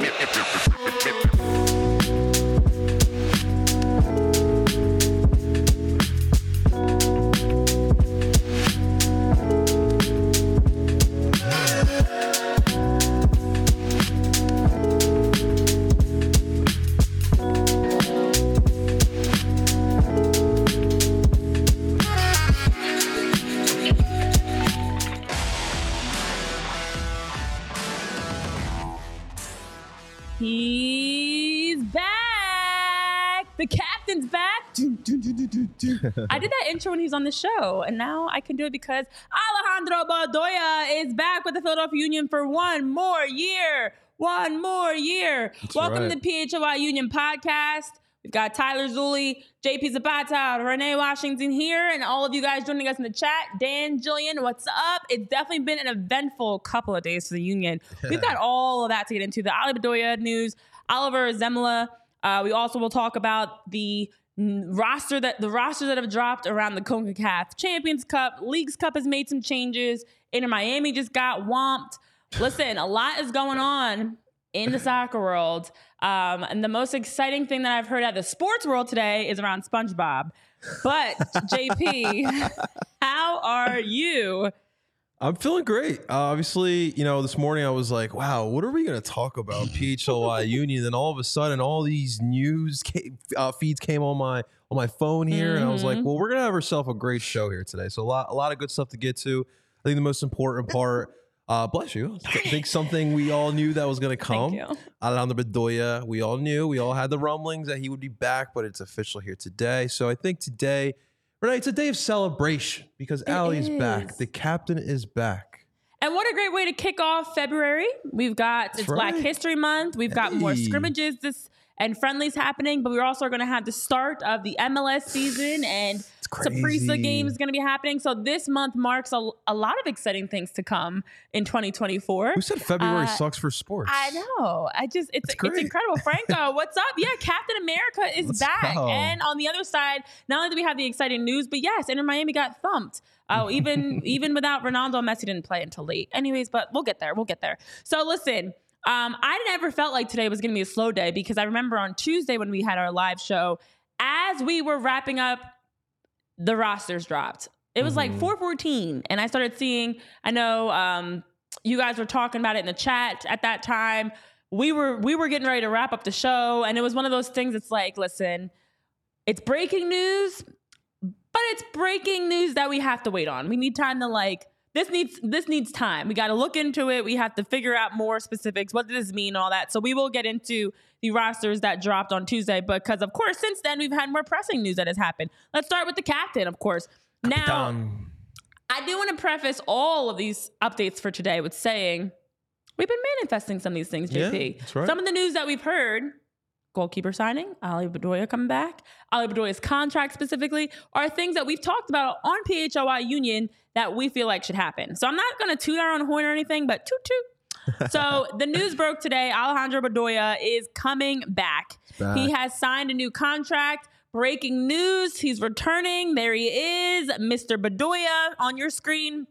He's The captain's back. I did that intro when he was on the show, and now I can do it because Alejandro Bedoya is back with the Philadelphia Union for one more year. One more year. That's Welcome right. to the PHLY Union podcast. We've got Tyler Zulli, JP Zapata, Renee Washington here, and all of you guys joining us in the chat. Dan, Jillian, what's up? It's definitely been an eventful couple of days for the Union. We've got all of that to get into. The Ali Bedoya news, Oliver Zemla. Uh, we also will talk about the roster that the rosters that have dropped around the CONCACAF Champions Cup. Leagues Cup has made some changes. Inter Miami just got whomped. Listen, a lot is going on in the soccer world. Um, and the most exciting thing that I've heard at the sports world today is around SpongeBob. But JP, how are you? I'm feeling great. Uh, obviously, you know, this morning I was like, wow, what are we going to talk about? PHLY Union. Then all of a sudden, all these news came, uh, feeds came on my on my phone here, and I was like, Mhm. well, we're going to have ourselves a great show here today. So a lot a lot of good stuff to get to. I think the most important part. Uh, bless you. I think something we all knew that was going to come. Thank you. Alejandro Bedoya, we all knew, we all had the rumblings that he would be back, but it's official here today. So I think today, Renee, it's a day of celebration because Allie's back. The captain is back. And what a great way to kick off February. We've got it's That's Black. History Month. We've got more scrimmages this and friendlies happening, but we're also going to have the start of the MLS season and Saprissa game is going to be happening. So this month marks a, a lot of exciting things to come in 2024. Who said February Uh, sucks for sports? I know. I just it's That's it's incredible. Franco, what's up? Yeah, Captain America is Let's back. go. And on the other side, not only do we have the exciting news, but yes, Inter Miami got thumped. Oh, even even without Ronaldo, Messi didn't play until late. Anyways, but we'll get there. We'll get there. So listen, um, I never felt like today was going to be a slow day because I remember on Tuesday when we had our live show, as we were wrapping up, the rosters dropped. It was like Mhm. 414, and I started seeing. I know um, you guys were talking about it in the chat at that time. We were we were getting ready to wrap up the show, and it was one of those things. It's like, listen, it's breaking news, but it's breaking news that we have to wait on. We need time to like this needs this needs time. We got to look into it. We have to figure out more specifics. What does this mean? All that. So we will get into the rosters that dropped on Tuesday because of course since then we've had more pressing news that has happened. Let's start with the captain, of course. Now I do want to preface all of these updates for today with saying we've been manifesting some of these things, Yeah, JP. that's right. Some of the news that we've heard goalkeeper signing, Ali Bedoya coming back, Ali Bedoya's contract specifically, are things that we've talked about on PHLY Union that we feel like should happen. So I'm not going to toot our own horn or anything, but toot toot. so the news broke today. Alejandro Bedoya is coming back. back. He has signed a new contract. Breaking news, he's returning. There he is, Mr. Bedoya on your screen.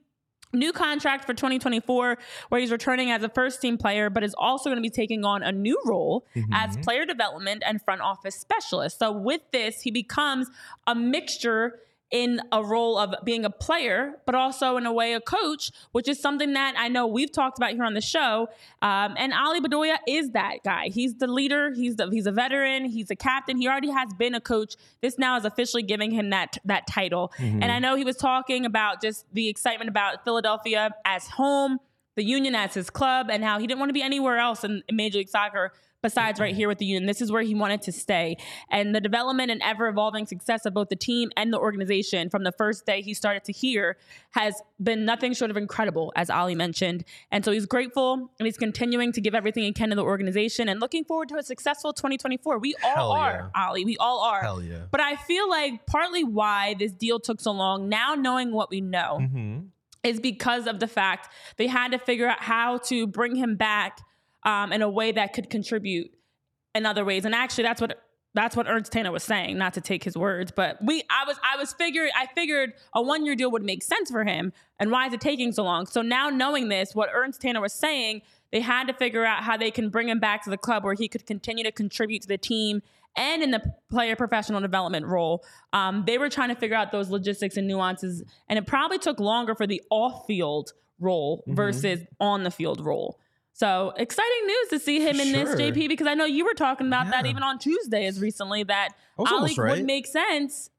New contract for 2024, where he's returning as a first team player, but is also going to be taking on a new role as mm-hmm. player development and front office specialist. So, with this, he becomes a mixture in a role of being a player, but also in a way a coach, which is something that I know we've talked about here on the show. Um, and Ali Bedoya is that guy. He's the leader. He's the he's a veteran. He's a captain. He already has been a coach. This now is officially giving him that that title. Mm-hmm. And I know he was talking about just the excitement about Philadelphia as home, the Union as his club, and how he didn't want to be anywhere else in Major League Soccer besides right here with the Union. This is where he wanted to stay. And the development and ever evolving success of both the team and the organization from the first day he started to here has been nothing short of incredible, as Ali mentioned. And so he's grateful and he's continuing to give everything he can to the organization and looking forward to a successful 2024. We all Hell are, Ali. We all are. Hell yeah. But I feel like partly why this deal took so long, now knowing what we know, Mm-hmm. is because of the fact they had to figure out how to bring him back um, in a way that could contribute in other ways. And actually, that's what that's what Ernst Tanner was saying. Not to take his words, but we I was I was figuring I figured a one year deal would make sense for him. And why is it taking so long? So now knowing this, what Ernst Tanner was saying, they had to figure out how they can bring him back to the club where he could continue to contribute to the team and in the player professional development role. Um, they were trying to figure out those logistics and nuances, and it probably took longer for the off field role Mm-hmm. versus on the field role. So exciting news to see him in this, JP, because I know you were talking about that even on Tuesday as recently that Ali almost would make sense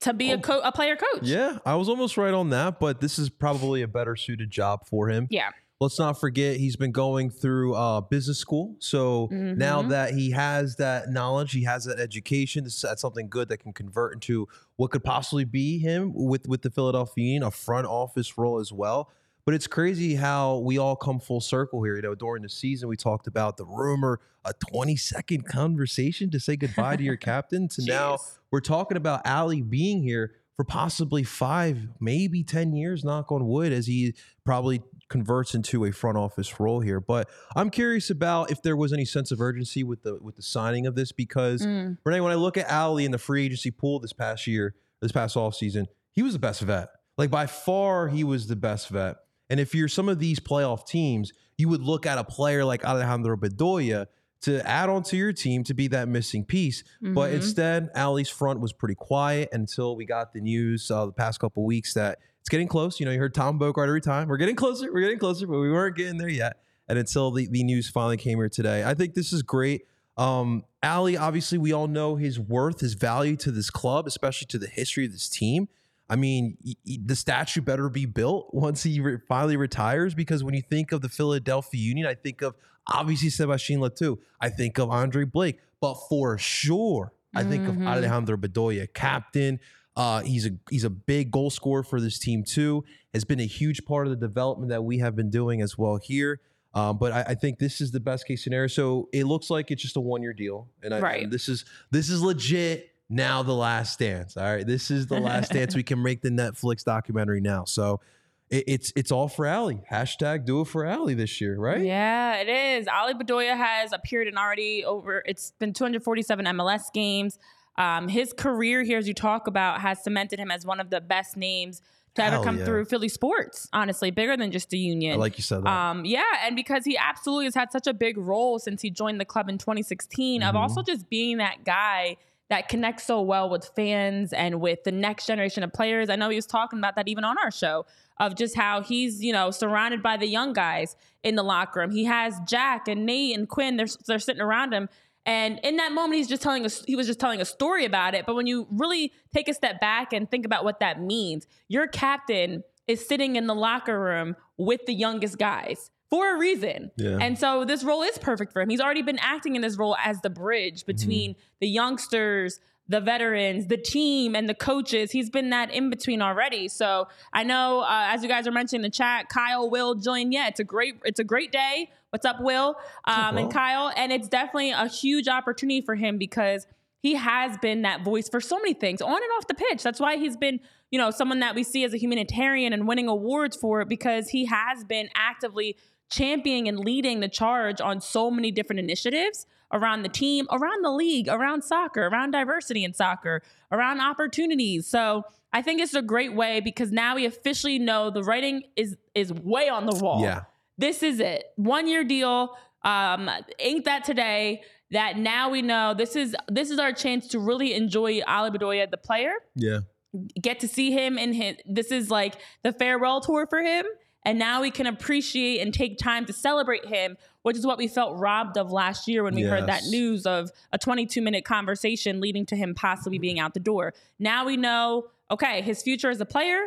to be a Oh. co- a player coach. Yeah, I was almost right on that, but this is probably a better suited job for him. Yeah. Let's not forget he's been going through uh, business school. So now Mhm. that he has that knowledge, he has that education. This, that's something good that can convert into what could possibly be him with with the Philadelphia a front office role as well. But it's crazy how we all come full circle here. You know, during the season, we talked about the rumor, a 20 second conversation to say goodbye to your captain. To now, we're talking about Ali being here for possibly five, maybe 10 years, knock on wood, as he probably converts into a front office role here. But I'm curious about if there was any sense of urgency with the with the signing of this because Mm. Renee, when I look at Ali in the free agency pool this past year, this past offseason, he was the best vet. Like by far, he was the best vet. And if you're some of these playoff teams, you would look at a player like Alejandro Bedoya to add onto your team to be that missing piece. But Mhm. instead, Ali's front was pretty quiet until we got the news uh, the past couple weeks that it's getting close. You know, you heard Tom Bogert every time. We're getting closer. We're getting closer, but we weren't getting there yet. And until the, the news finally came here today, I think this is great. Um, Ali, obviously, we all know his worth, his value to this club, especially to the history of this team. I mean, the statue better be built once he re- finally retires because when you think of the Philadelphia Union, I think of obviously Sebastien Le Toux. I think of Andre Blake, but for sure, I think of Alejandro Bedoya, captain. Uh, he's a he's a big goal scorer for this team too. Has been a huge part of the development that we have been doing as well here. Um, but I, I think this is the best case scenario. So it looks like it's just a one year deal, and, I, Right. and this is this is legit. Now the last dance. All right, this is the last dance. We can make the Netflix documentary now. So it, it's it's all for Ali. Hashtag do it for Ali this year, right? Yeah, it is. Ali Bedoya has appeared in already over, it's been 247 MLS games. Um, his career here, as you talk about, has cemented him as one of the best names to ever Hell come yeah. through Philly sports, honestly, bigger than just a union. I like you said that. Um, yeah, and because he absolutely has had such a big role since he joined the club in 2016 of Mhm. also just being that guy that connects so well with fans and with the next generation of players. I know he was talking about that even on our show of just how he's, you know, surrounded by the young guys in the locker room. He has Jack and Nate and Quinn, they're, they're sitting around him. And in that moment, he's just telling us, he was just telling a story about it. But when you really take a step back and think about what that means, your captain is sitting in the locker room with the youngest guys for a reason. Yeah. And so this role is perfect for him. He's already been acting in this role as the bridge between the youngsters, the veterans, the team, and the coaches. He's been that in between already. So I know, uh, as you guys are mentioning in the chat, Kyle will join. Yeah, it's a great, it's a great day. What's up, Will? Um, Will? and Kyle, and it's definitely a huge opportunity for him because he has been that voice for so many things on and off the pitch. That's why he's been, you know, someone that we see as a humanitarian and winning awards for it because he has been actively championing and leading the charge on so many different initiatives around the team, around the league, around soccer, around diversity in soccer, around opportunities. So I think it's a great way because now we officially know the writing is is way on the wall. Yeah. This is it. One year deal. Um, ink that today. That now we know this is this is our chance to really enjoy Ali Bedoya, the player, Yeah. get to see him in his this is like the farewell tour for him and now we can appreciate and take time to celebrate him which is what we felt robbed of last year when we heard that news of a 22 minute conversation leading to him possibly being out the door. Now we know okay his future as a player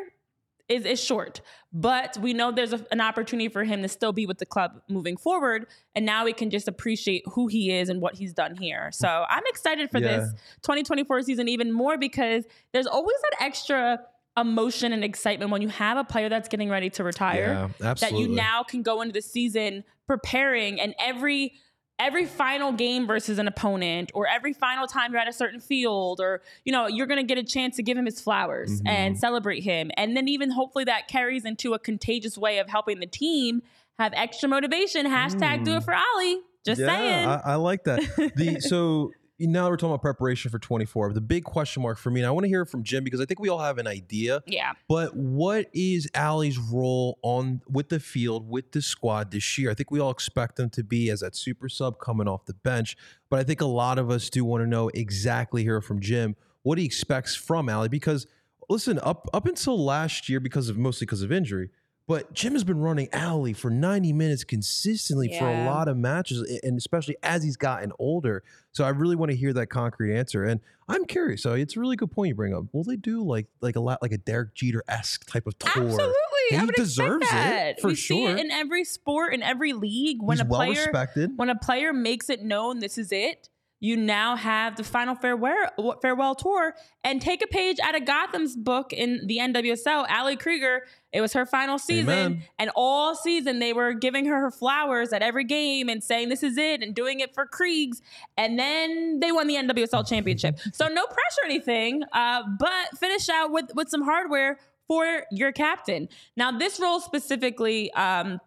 is, is short but we know there's a, an opportunity for him to still be with the club moving forward. And now we can just appreciate who he is and what he's done here. So i'm excited for Yeah. this 2024 season even more because there's always that extra emotion and excitement when you have a player that's getting ready to retire Yeah, absolutely. that you now can go into the season preparing and every every final game versus an opponent or every final time you're at a certain field or you know you're going to get a chance to give him his flowers Mm-hmm. and celebrate him and then even hopefully that carries into a contagious way of helping the team have extra motivation hashtag do it for ollie just saying I, I like that. The so now we're talking about preparation for 24. The big question mark for me, and I want to hear it from Jim because I think we all have an idea. yeah But what is Ali's role on with the field with the squad this year? I think we all expect him to be as that super sub coming off the bench, but I think a lot of us do want to know exactly here from Jim what he expects from Ali because listen, up up until last year because of mostly because of injury, but Jim has been running Allie for 90 minutes consistently for a lot of matches and especially as he's gotten older. So I really want to hear that concrete answer. And I'm curious. So it's a really good point you bring up. Will they do like like a lot like a Derek Jeter esque type of tour? Absolutely, He I would deserves it, for we see sure. it in every sport, in every league. When He's a well player, respected. when a player makes it known this is it, you now have the final farewell farewell tour and take a page out of Gotham's book in the NWSL. Ali Krieger, it was her final season, Amen. and all season they were giving her her flowers at every game and saying this is it and doing it for Kriegs, and then they won the NWSL championship. so no pressure or anything, uh, but finish out with with some hardware for your captain. Now this role specifically. Um,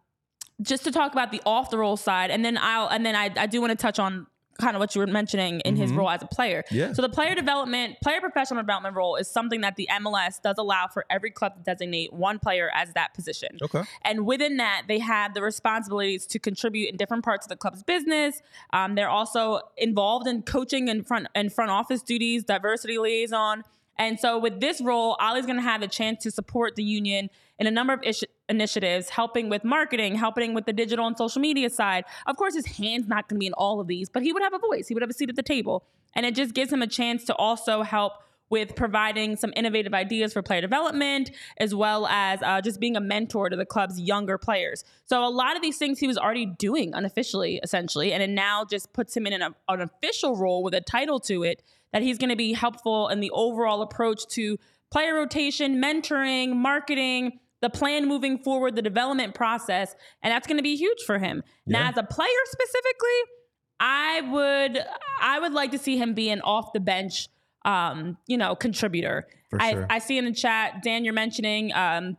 just to talk about the off the roll side, and then I'll and then I, I do want to touch on kind of what you were mentioning in his role as a player. Yeah. So the player development, player professional development role is something that the MLS does allow for every club to designate one player as that position. Okay. And within that, they have the responsibilities to contribute in different parts of the club's business. Um, they're also involved in coaching and front and front office duties, diversity liaison. And so with this role, Ollie's going to have the chance to support the union in a number of ish- initiatives, helping with marketing, helping with the digital and social media side. Of course, his hand's not going to be in all of these, but he would have a voice. He would have a seat at the table. And it just gives him a chance to also help with providing some innovative ideas for player development, as well as uh, just being a mentor to the club's younger players. So a lot of these things he was already doing unofficially, essentially, and it now just puts him in an, an official role with a title to it that he's going to be helpful in the overall approach to player rotation, mentoring, marketing, the plan moving forward, the development process, and that's going to be huge for him. Now, as a player specifically, I would I would like to see him be an off the bench, um, you know, contributor. For I. I see in the chat, Dan, you're mentioning um,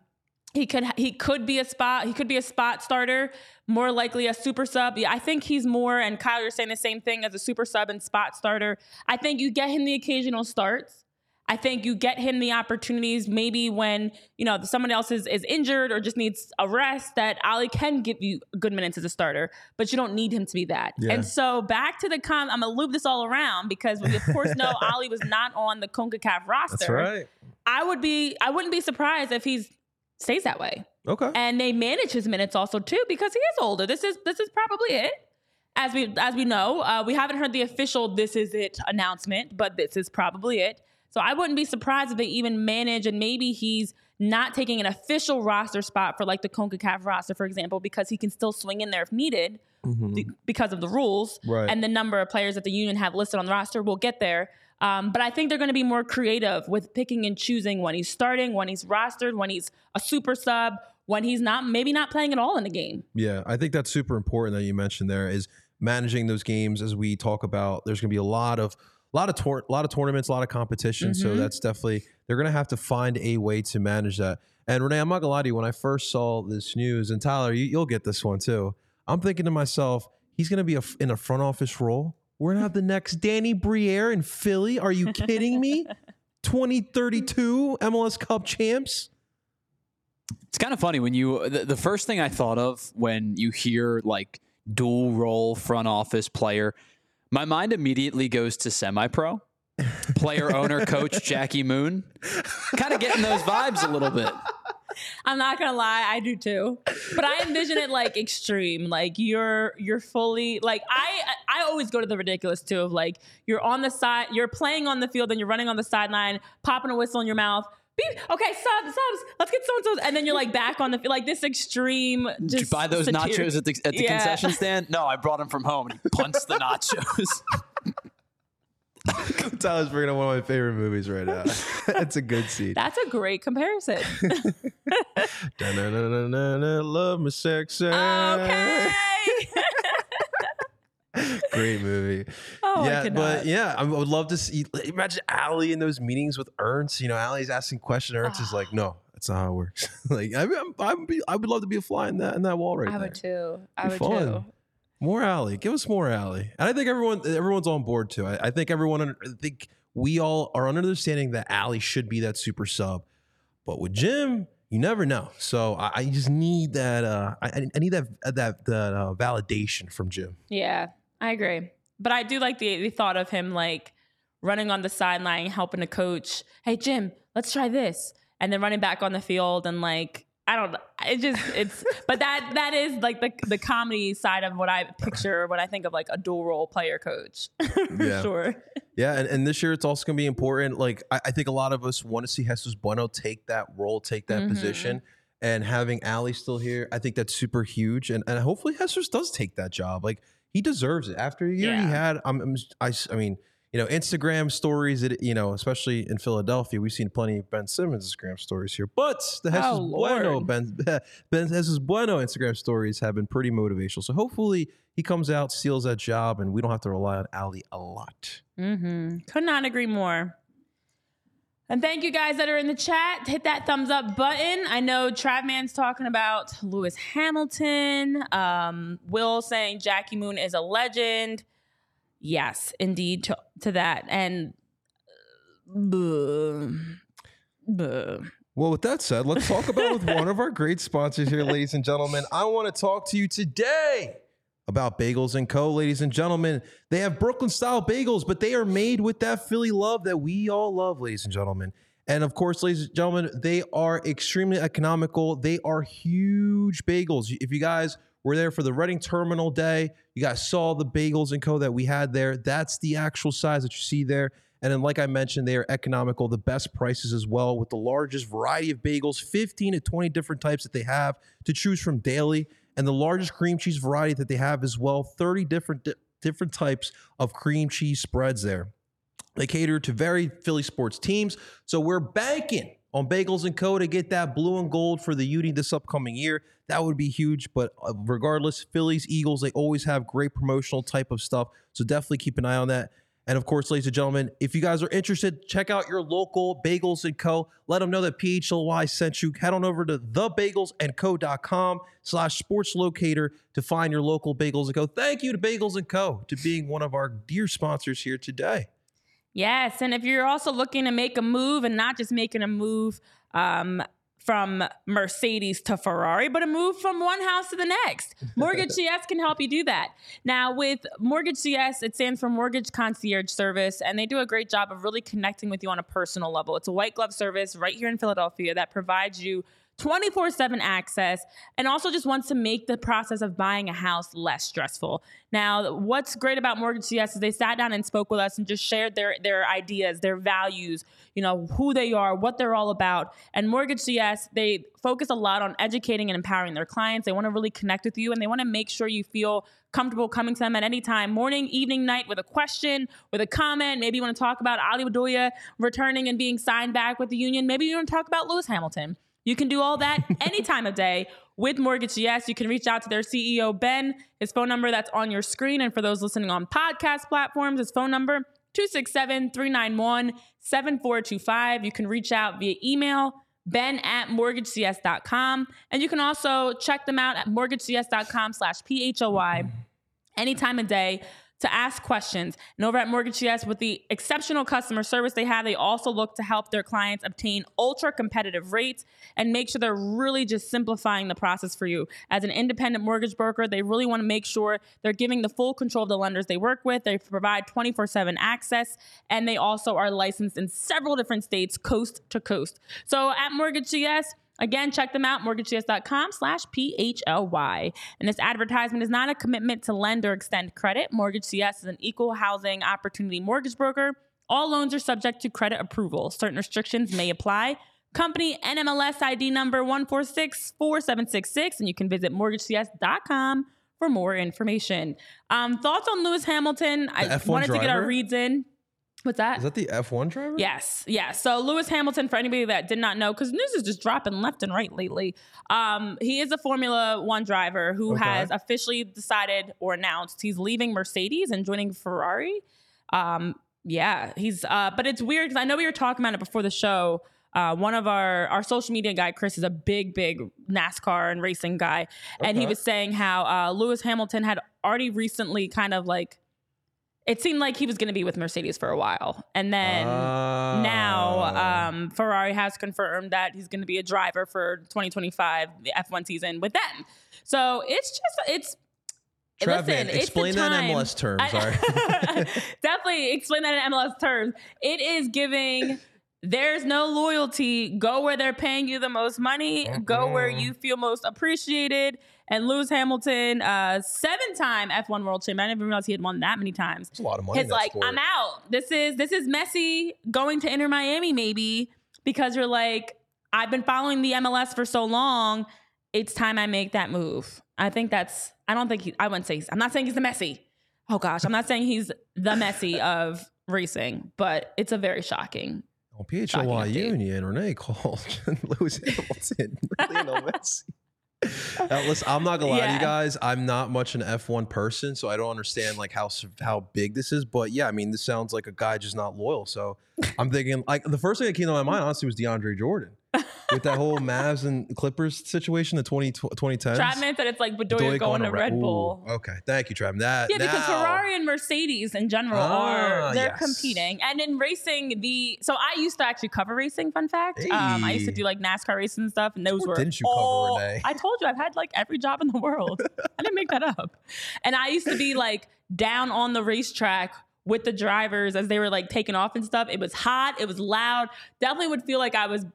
he could he could be a spot he could be a spot starter, more likely a super sub. Yeah, I think he's more. And Kyle, you're saying the same thing as a super sub and spot starter. I think you get him the occasional starts. I think you get him the opportunities maybe when, you know, someone else is, is injured or just needs a rest that Ali can give you good minutes as a starter, but you don't need him to be that. Yeah. And so back to the com, I'm going to loop this all around because we of course know Ali was not on the CONCACAF roster. That's right. I would be, I wouldn't be surprised if he stays that way Okay. and they manage his minutes also too because he is older. This is this is probably it. As we as we know, uh, we haven't heard the official "this is it" announcement, but this is probably it. So I wouldn't be surprised if they even manage and maybe he's not taking an official roster spot for like the Concacaf roster, for example, because he can still swing in there if needed be- because of the rules Right. and the number of players that the union have listed on the roster. We'll get there. Um, but I think they're going to be more creative with picking and choosing when he's starting, when he's rostered, when he's a super sub, when he's not, maybe not playing at all in the game. Yeah, I think that's super important that you mentioned there is managing those games as we talk about. There's going to be a lot of a lot of tour, a lot of tournaments, a lot of competition. So Mm-hmm. that's definitely they're going to have to find a way to manage that. And Renee, I'm not gonna lie to you. When I first saw this news, and Tyler, you, you'll get this one too. I'm thinking to myself, he's going to be a, in a front office role. We're gonna have the next Danny Briere in Philly. Are you kidding me? 2032 MLS Cup champs. It's kind of funny when you the, the first thing I thought of when you hear like dual role front office player, my mind immediately goes to semi pro. player, owner, coach Jackie Moon. kind of getting those vibes a little bit. I'm not gonna lie, I do too. But I envision it like extreme. Like you're you're fully like I I always go to the ridiculous too of like you're on the side, you're playing on the field and you're running on the sideline, popping a whistle in your mouth. Beep. Okay, subs, subs. Let's get so and so, and then you're like back on the like this extreme. Just Did you buy those satiric- nachos at the, at the Yeah. concession stand? No, I brought them from home. And he punts the nachos. Tyler's bringing up one of my favorite movies right now. it's a good scene. That's a great comparison. Love me sexy. okay. Great movie. Oh, yeah, but yeah, I would love to see. Imagine Allie in those meetings with Ernst. You know, Allie's asking questions. Ernst is like, "No, that's not how it works." like, I, I'm, I'm be, I would love to be a fly in that in that wall right I there. would too. I would fun. too. More Allie. Give us more Allie. And I think everyone everyone's on board too. I, I think everyone. under- I think we all are understanding that Allie should be that super sub. But with Jim, you never know. So I, I just need that. Uh, I, I need that that that uh, validation from Jim. Yeah, I agree. But I do like the, the thought of him like running on the sideline, helping a coach. Hey, Jim, let's try this, and then running back on the field and like I don't. know. It just it's. but that that is like the the comedy side of what I picture when I think of like a dual role player coach. For Yeah. sure. Yeah, and, and this year it's also going to be important. Like I, I think a lot of us want to see Jesus Bueno take that role, take that Mhm. position, and having Ali still here, I think that's super huge. And and hopefully Jesus does take that job. Like he deserves it after a year he had. I'm, I, I mean, you know, Instagram stories. It you know, especially in Philadelphia, we've seen plenty of Ben Simmons Instagram stories here. But the Jesus Oh, Bueno Lord. Ben Ben Jesus Bueno Instagram stories have been pretty motivational. So hopefully he comes out, steals that job, and we don't have to rely on Ali a lot. Mm-hmm. Could not agree more. And thank you guys that are in the chat. Hit that thumbs up button. I know Travman's talking about Lewis Hamilton. Um, Will saying Jackie Moon is a legend. Yes, indeed, to, to that. And uh. Well, with that said, let's talk about with one of our great sponsors here, ladies and gentlemen. I want to talk to you today about Bagels and Co. Ladies and gentlemen, they have Brooklyn style bagels, but they are made with that Philly love that we all love, ladies and gentlemen. And of course, ladies and gentlemen, they are extremely economical. They are huge bagels. If you guys were there for the Reading Terminal Day, you guys saw the Bagels and Co. that we had there. That's the actual size that you see there. And then, like I mentioned, they are economical, the best prices as well, with the largest variety of bagels, 15 to 20 different types that they have to choose from daily, and the largest cream cheese variety that they have as well, 30 different di- different types of cream cheese spreads there. They cater to very Philly sports teams, so we're banking on Bagels and Co to get that blue and gold for the Uni this upcoming year. That would be huge, but uh, regardless, Phillies, Eagles, they always have great promotional type of stuff, so definitely keep an eye on that. And of course, ladies and gentlemen, if you guys are interested, check out your local Bagels and Co. Let them know that PHLY sent you. Head on over to thebagelsandco.com slash sports locator to find your local Bagels and Co. Thank you to Bagels and Co. to being one of our dear sponsors here today. Yes, and if you're also looking to make a move and not just making a move um, from Mercedes to Ferrari, but a move from one house to the next, Mortgage CS can help you do that. Now, with Mortgage CS, it stands for Mortgage Concierge Service, and they do a great job of really connecting with you on a personal level. It's a white glove service right here in Philadelphia that provides you 24 7 access and also just wants to make the process of buying a house less stressful. Now, what's great about Mortgage CS is they sat down and spoke with us and just shared their, their ideas, their values, you know, who they are, what they're all about. And Mortgage CS, they focus a lot on educating and empowering their clients. They want to really connect with you and they want to make sure you feel comfortable coming to them at any time, morning, evening, night, with a question, with a comment. Maybe you want to talk about Ali Bedoya returning and being signed back with the union. Maybe you want to talk about Lewis Hamilton. You can do all that any time of day with Mortgage CS. You can reach out to their CEO, Ben. His phone number that's on your screen. And for those listening on podcast platforms, his phone number, 267 391 7425. You can reach out via email, ben at mortgagecs.com. And you can also check them out at mortgagecs.com slash PHLY any time of day. To ask questions. And over at Mortgage CS, with the exceptional customer service they have, they also look to help their clients obtain ultra competitive rates and make sure they're really just simplifying the process for you. As an independent mortgage broker, they really want to make sure they're giving the full control of the lenders they work with. They provide 24 7 access, and they also are licensed in several different states, coast to coast. So at Mortgage CS, Again, check them out, mortgagecs.com slash PHLY. And this advertisement is not a commitment to lend or extend credit. Mortgage CS is an equal housing opportunity mortgage broker. All loans are subject to credit approval. Certain restrictions may apply. Company NMLS ID number 1464766, and you can visit mortgagecs.com for more information. Um, thoughts on Lewis Hamilton? I F1 wanted to get our reads in. What's that? Is that the F1 driver? Yes, yes. So Lewis Hamilton, for anybody that did not know, because news is just dropping left and right lately. Um, he is a Formula One driver who Okay. has officially decided or announced he's leaving Mercedes and joining Ferrari. Um, yeah, he's. Uh, but it's weird because I know we were talking about it before the show. Uh, one of our our social media guy, Chris, is a big, big NASCAR and racing guy, and he was saying how uh, Lewis Hamilton had already recently kind of like. It seemed like he was going to be with Mercedes for a while, and then Ah. now um, Ferrari has confirmed that he's going to be a driver for 2025, the F1 season with them. So it's just it's. Trav, listen, explain that in. MLS terms. I-. Definitely explain that in MLS terms. It is giving. There's no loyalty. Go where they're paying you the most money. Go where you feel most appreciated. And Lewis Hamilton, uh, seven-time F1 World Champion. I didn't even realize he had won that many times. It's a lot of money. It's like sport. I'm out. This is this is Messi going to Inter Miami maybe because you're like I've been following the MLS for so long. It's time I make that move. I think that's. I don't think he. I wouldn't say. He's, I'm not saying he's the Messi. Oh gosh, I'm not saying he's the Messi of racing, but it's a very shocking. Well, PHLY. Union, Renee called Lewis Hamilton, Lionel Messi. Listen, I'm not gonna lie to you guys. I'm not much an F1 person, so I don't understand like how how big this is. But yeah, I mean, this sounds like a guy just not loyal. So I'm thinking like the first thing that came to my mind honestly was DeAndre Jordan with that whole Mavs and Clippers situation, the 20, 2010s. Travman said it's like Bedoya Bedoya going to Red Ooh, Bull. Okay, thank you, Trav. That Yeah, because Ferrari and Mercedes in general Ah, are they're yes. competing, and in racing, the so I used to actually cover racing. Fun fact, um, I used to do like NASCAR racing and stuff, and those What were didn't you cover, all- Renee? I told you I've had like every job in the world. I didn't make that up, and I used to be like down on the racetrack with the drivers as they were like taking off and stuff. It was hot, it was loud. Definitely would feel like I was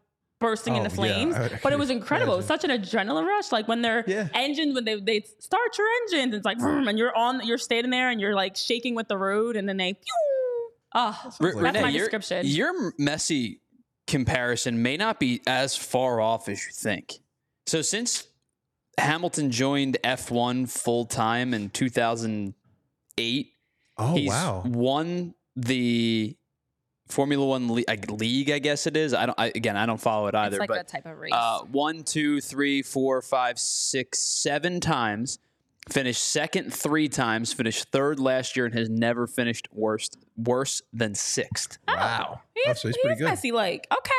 bursting Oh, into flames, I would but it was incredible. It was such an adrenaline rush. Like when their Yeah. engine, when they they start your engines, it's like vroom, and you're on, you're standing there and you're like shaking with the road, and then they. Pew! Oh, Re- like- That's my your, description. Your Messi comparison may not be as far off as you think. So since Hamilton joined F1 full time in 2008, Oh he's wow. won the Formula One le- like, league, I guess it is. I don't. I, again, I don't follow it either. it's like but that type of race. uh, one, two, three, four, five, six, seven times. Finished second three times. Finished third last year and has never finished worse worse than sixth. Wow. he Oh, so he's he pretty is good. Messi like okay.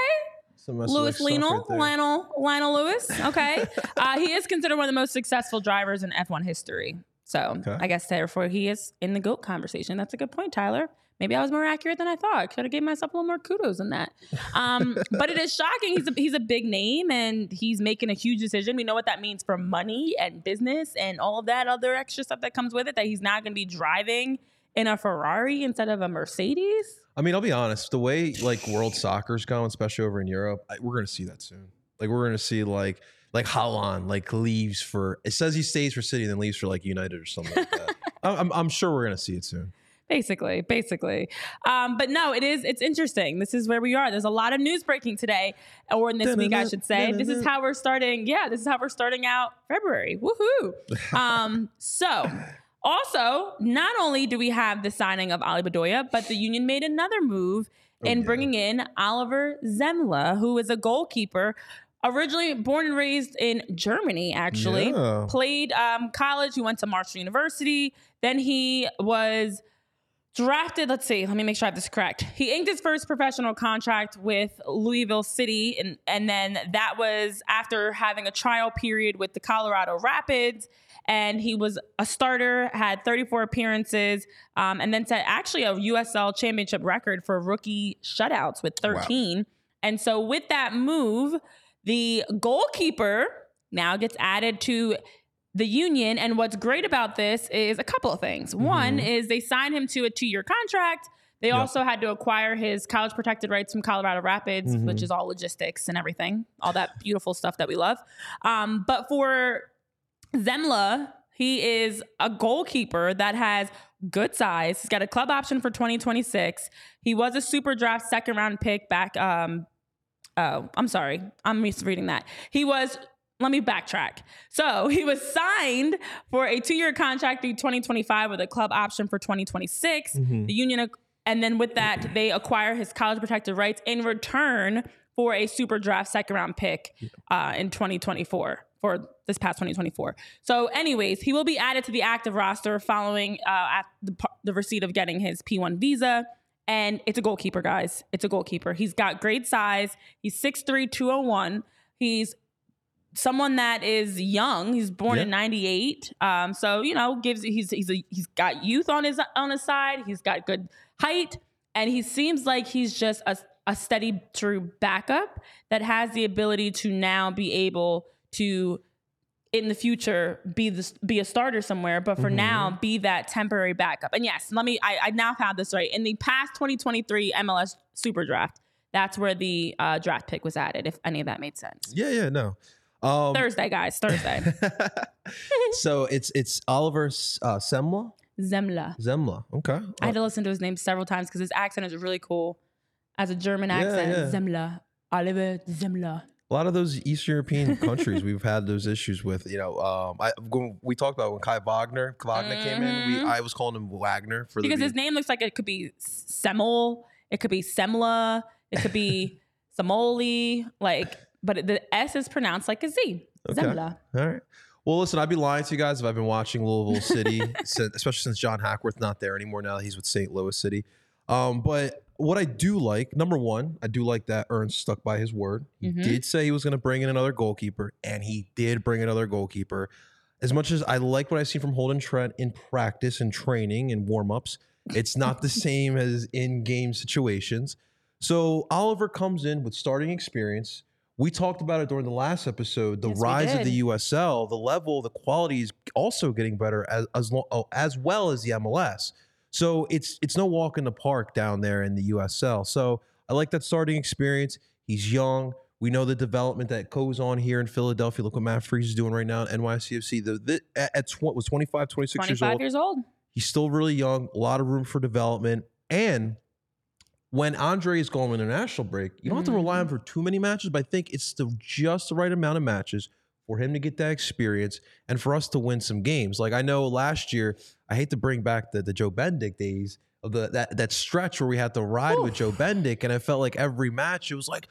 Lewis stuff Lionel, right. Lionel, Lionel Lewis. Okay, uh, he is considered one of the most successful drivers in F1 history. So Okay. I guess therefore he is in the goat conversation. That's a good point, Tyler. Maybe I was more accurate than I thought. Could have gave myself a little more kudos than that. Um, but it is shocking. He's a, he's a big name and he's making a huge decision. We know what that means for money and business and all of that other extra stuff that comes with it. That he's not going to be driving in a Ferrari instead of a Mercedes. I mean, I'll be honest. The way like world soccer's going, especially over in Europe, I, we're gonna see that soon. Like we're gonna see like like Haaland like leaves for. It says he stays for City and then leaves for like United or something like that. I'm, I'm, sure we're gonna see it soon. Basically basically. Um, but no it is it's interesting. This is where we are. There's a lot of news breaking today or in this week i should say. This is how we're starting yeah this is how we're starting out february. Woohoo! Um, so also not only do we have the signing of ali bedoya but the union made another move in yeah. bringing in oliver zemla who is a goalkeeper originally born and raised in germany actually. Yeah. played um, college he went to marshall university. Then he was drafted let's see let me make sure i have this correct he inked his first professional contract with louisville city and, and then that was after having a trial period with the colorado rapids and he was a starter, had 34 appearances, um, and then set actually a USL championship record for rookie shutouts with 13. And so with that move, the goalkeeper now gets added to the union. And what's great about this is a couple of things. One is they signed him to a two year contract. They Yep. also had to acquire his college protected rights from Colorado Rapids, which is all logistics and everything, all that beautiful stuff that we love. Um, but for Zemla, he is a goalkeeper that has good size. He's got a club option for 2026. He was a super draft second round pick back. Um, oh, I'm sorry. I'm misreading that. He was. Let me backtrack. So he was signed for a two-year contract through 2025 with a club option for 2026. Mm-hmm. The union, and then with that, they acquire his college protected rights in return for a super draft second round pick uh, in 2024 for this past 2024. So, anyways, he will be added to the active roster following uh, at the, the receipt of getting his P1 visa. And it's a goalkeeper, guys. It's a goalkeeper. He's got great size. He's 6'3, 201. He's someone that is young. He's born in '98, um, so you know gives he's he's a, he's got youth on his on his side. He's got good height, and he seems like he's just a a steady, true backup that has the ability to now be able to in the future be the be a starter somewhere, but for now be that temporary backup. And yes, let me I, I now have this right. In the past 2023 MLS Super Draft, that's where the uh, draft pick was added. If any of that made sense. Yeah, yeah, no. Um, Thursday, guys. Thursday. so it's it's Oliver uh, Semla. Zemla. Zemla. Okay. I had to listen to his name several times because his accent is really cool. As a German accent, yeah. Zemla. Oliver Zemla. a lot of those Eastern European countries we've had those issues with. You know, um, I when we talked about when Kai Wagner Wagner came in. We I was calling him Wagner for Mm-hmm. Because the his name looks like it could be Semmel, it could be Semla, it could be Samoli, like, but the S is pronounced like a Z. Okay. Zemla. All right. Well, listen, I'd be lying to you guys if I've been watching Louisville City, since, especially since John Hackworth not there anymore now. He's with St. Louis City. Um, but what I do like, number one, I do like that Ernst stuck by his word. He Mhm. did say he was going to bring in another goalkeeper, and he did bring another goalkeeper. As much as I like what I see from Holden Trent in practice and training and warm ups, it's not the same as in game situations. So Oliver comes in with starting experience. We talked about it during the last episode. The Yes, rise of the USL, the level, the quality is also getting better as as, lo- oh, as well as the MLS. So it's it's no walk in the park down there in the USL. So I like that starting experience. He's young. We know the development that goes on here in Philadelphia. Look what Matt Freese is doing right now at NYCFC. The, the at, tw- was 25, 26 years 25 old. years old. He's still really young, a lot of room for development. And when Andre is going on international break, you don't have to mm-hmm. rely on him for too many matches, but I think it's the just the right amount of matches for him to get that experience and for us to win some games. Like I know last year, I hate to bring back the, the Joe Bendik days of the that that stretch where we had to ride with Joe Bendik, and I felt like every match it was like,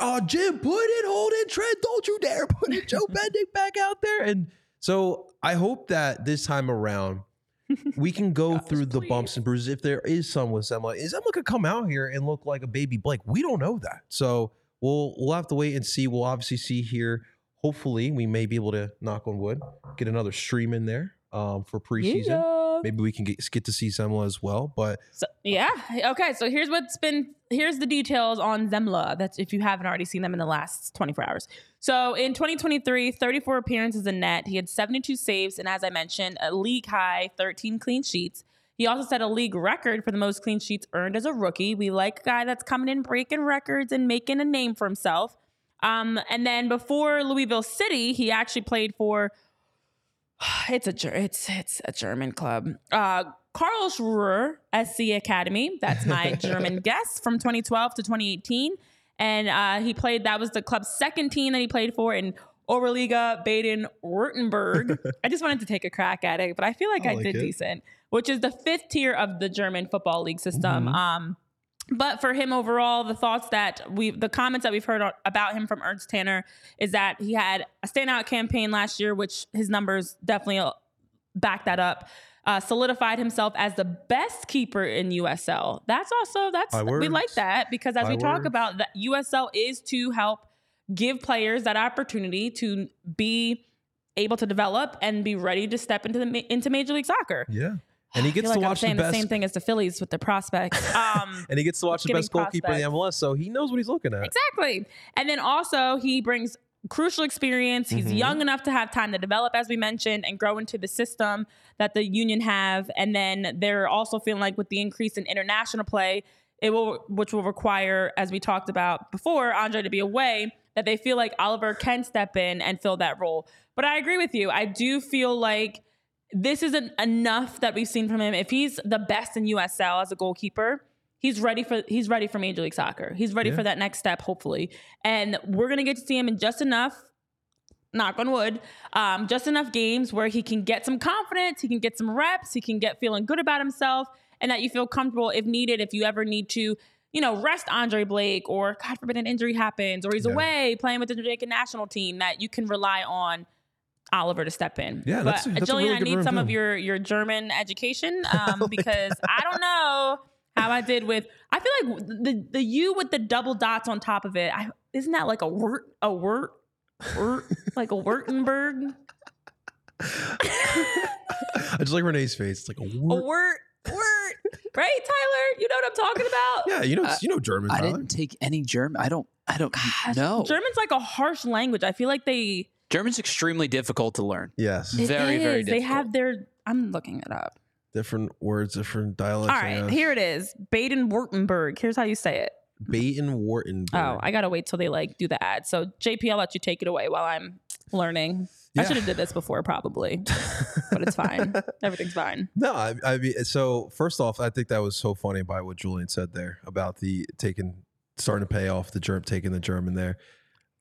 oh Jim, put it, hold it, Trent, don't you dare put it, Joe Bendik back out there. And so I hope that this time around we can go through the bumps and bruises if there is some with Zemla. Is Zemla could come out here and look like a baby Blake? We don't know that. So we'll we'll have to wait and see. We'll obviously see here. Hopefully, we may be able to knock on wood, get another stream in there um, for preseason. Yeah. Maybe we can get get to see Zemla as well. But So, yeah. Okay. So here's what's been here's the details on Zemla. That's if you haven't already seen them in the last 24 hours. So in 2023, 34 appearances in net. He had 72 saves, and as I mentioned, a league high 13 clean sheets. He also set a league record for the most clean sheets earned as a rookie. We like a guy that's coming in breaking records and making a name for himself. Um, and then before Louisville City, he actually played for it's a it's it's a German club. Uh, Karlsruhe SC Academy. That's my German guess from 2012 to 2018, and uh, he played. That was the club's second team that he played for in Oberliga Baden Württemberg. I just wanted to take a crack at it, but I feel like I I, like did it. decent, which is the fifth tier of the German football league system. Mhm. Um, but for him overall, the thoughts that we, the comments that we've heard about him from Ernst Tanner is that he had a standout campaign last year, which his numbers definitely back that up. Uh, solidified himself as the best keeper in USL. That's also that's we like that because as we talk about that USL is to help give players that opportunity to be able to develop and be ready to step into the into Major League Soccer. Yeah. And he gets to like I'm watch the saying the, same thing as the Phillies with the prospects. Um, and he gets to watch the best goalkeeper in the MLS, so he knows what he's looking at. Exactly. And then also he brings crucial experience. He's Mhm. young enough to have time to develop, as we mentioned, and grow into the system that the union have. And then they're also feeling like with the increase in international play, it will which will require, as we talked about before, Andre to be away, that they feel like Oliver can step in and fill that role. But I agree with you. I do feel like this isn't enough that we've seen from him. If he's the best in USL as a goalkeeper, he's ready for he's ready for Major League Soccer. He's ready Yeah. for that next step, hopefully. And we're gonna get to see him in just enough, knock on wood, um, just enough games where he can get some confidence, he can get some reps, he can get feeling good about himself, and that you feel comfortable if needed, if you ever need to. You know, rest Andre Blake, or God forbid an injury happens, or he's Yeah. away playing with the Jamaican national team, that you can rely on Oliver to step in. Yeah, but that's that's Jillian, really I need some of your your German education um, because I don't know how I did with. I feel like the the U with the double dots on top of it. I, isn't that like a wort a wort wort like a Wurtenberg I just like Renee's face. It's like a wort. a wort wort right Tyler? You know what I'm talking about? Yeah, you know, Uh, you know German. I Tyler. didn't take any German. I don't. I don't Gosh, know. German's like a harsh language. I feel like they German's extremely difficult to learn. Yes, it Very, very is. They have their. I'm looking it up. Different words, different dialects. All right, here it is. Baden Württemberg. Here's how you say it. Baden Wharton. Oh, I gotta wait till they like do the ad. So JP, I'll let you take it away while I'm learning. I should have did this before probably, but it's fine. Everything's fine. No, I, I mean, so first off, I think that was so funny by what Julian said there about the taking, starting to pay off the germ, taking the German there.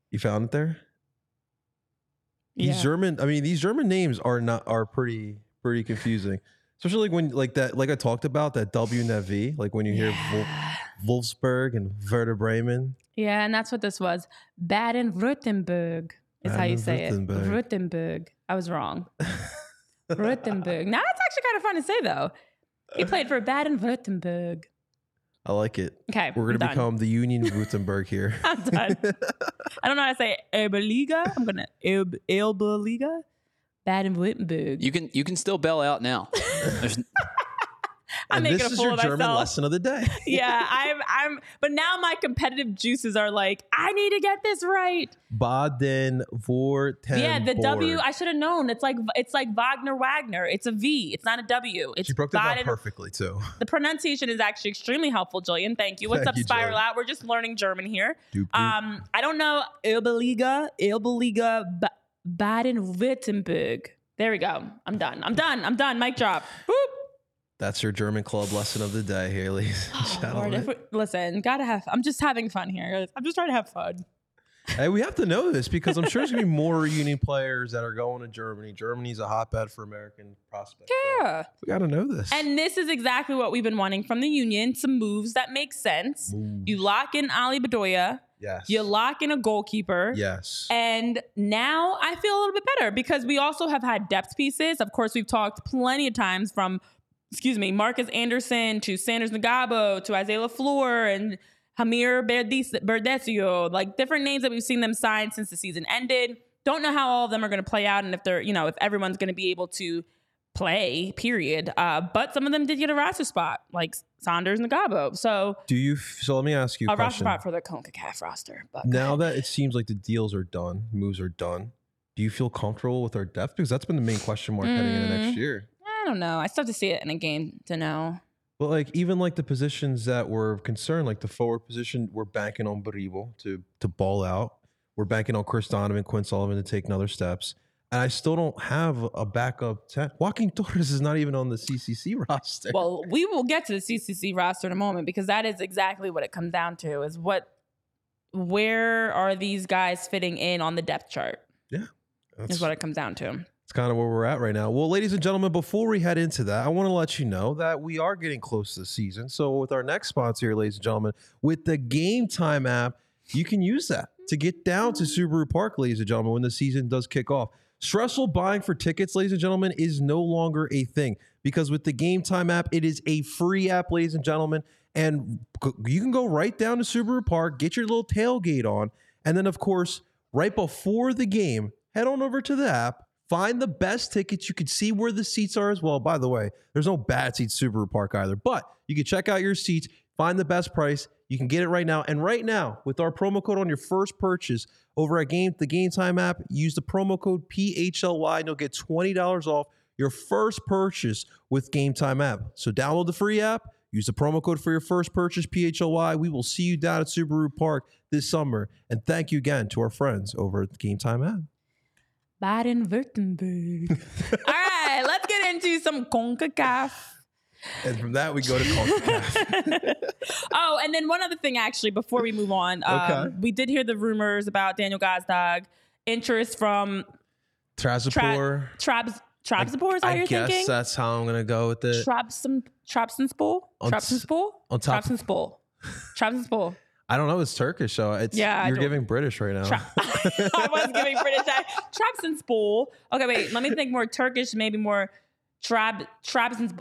You found it there. These German, I mean, these German names are not are pretty pretty confusing, especially when like that, like I talked about that W and that V, like when you hear Wol- Yeah. Wolfsburg and Werder Bremen. Yeah, and that's what this was. Baden-Württemberg is how you say it. Baden-Württemberg. I was wrong. Württemberg. Now that's actually kind of fun to say though. He played for Baden-Württemberg. I like it. Okay, We're gonna become the Union Württemberg here. I'm done. I don't know how to say Elbe-Liga. I'm gonna Elbe, Elbe-Liga. Baden-Württemberg. You can you can still bail out now. There's, I'm and making this is your German myself. lesson of the day. yeah, I'm I'm but now my competitive juices are like, I need to get this right. Baden Württemberg. yeah, the W I should have known. It's like it's like Wagner Wagner. It's a V. It's not a W. It's She broke that down perfectly too. The pronunciation is actually extremely helpful, Jillian. Thank you. What's Thank up, you, Spiral Jillian. Out? We're just learning German here. Doop, doop. Um, I don't know Elbe-Liga, Elbe-Liga, ba- Baden-Württemberg. There we go. I'm done. I'm done. I'm done. Mic drop. Boop. That's your German club lesson of the day here, ladies Oh, Lord, we- listen, gotta have. I'm just having fun here. I'm just trying to have fun. hey, we have to know this because I'm sure there's gonna be more Union players that are going to Germany. Germany's a hotbed for American prospects. so Yeah. we got to know this. And this is exactly what we've been wanting from the union. Some moves that make sense. Moves. You lock in Ale Bedoya. Yes, You lock in a goalkeeper. yes, And now I feel a little bit better because we also have had depth pieces. Of course, we've talked plenty of times from, excuse me, Markus Anderson to Sanders Ngabo to Isaiah LeFlore and Jamir Berdecio, like different names that we've seen them sign since the season ended. Don't know how all of them are going to play out and if they're, you know, if everyone's going to be able to play, period. Uh, but some of them did get a roster spot, like Sanders and Ngabo. So Do you? f- So let me ask you a a roster spot for the CONCACAF roster. But Now that it seems like the deals are done, moves are done, do you feel comfortable with our depth? Because that's been the main question mark heading into next Mm. year. I don't know. I still have to see it in a game to know. But like even like the positions that were concerned, like the forward position, we're banking on Baribo to to ball out. We're banking on Chris Donovan, Quinn Sullivan to take another steps. And I still don't have a backup ten. Joaquin Torres is not even on the CCC roster. Well, we will get to the CCC roster in a moment because that is exactly what it comes down to is what where are these guys fitting in on the depth chart Yeah, That's- is what it comes down to. It's kind of where we're at right now. Well, ladies and gentlemen, before we head into that, I want to let you know that we are getting close to the season. So, with our next sponsor here, ladies and gentlemen, with the Game Time app, you can use that to get down to Subaru Park, ladies and gentlemen, when the season does kick off. Stressful buying for tickets, ladies and gentlemen, is no longer a thing because with the Game Time app, it is a free app, ladies and gentlemen. And you can go right down to Subaru Park, get your little tailgate on, and then, of course, right before the game, head on over to the app, Find the best tickets. You can see where the seats are as well. By the way, there's no bad seats Subaru Park either, but you can check out your seats, find the best price. You can get it right now. And right now, with our promo code on your first purchase over at Game the Game Time app, use the promo code PHLY and you'll get $20 off your first purchase with Game Time app. So download the free app, use the promo code for your first purchase, PHLY. We will see you down at Subaru Park this summer. And thank you again to our friends over at the Game Time app. Baden-Württemberg. All right, let's get into some CONCACAF. And from that, we go to culture. oh, and then one other thing, actually, before we move on, um, Okay. we did hear the rumors about Daniel Gazdag interest from Trabzonspor. Trabs Trabzonspor. Is I what you're guess thinking? that's how I'm gonna go with it. Trabzon Trabzonspor. On t- Trabzonspor. on top- Trabzonspor. Trabzonspor. I don't know. It's Turkish, so it's Yeah, You're giving British right now. Tra- I was giving British Trabzonspor. Okay, wait. Let me think more Turkish, maybe more Trab Trabzonspor.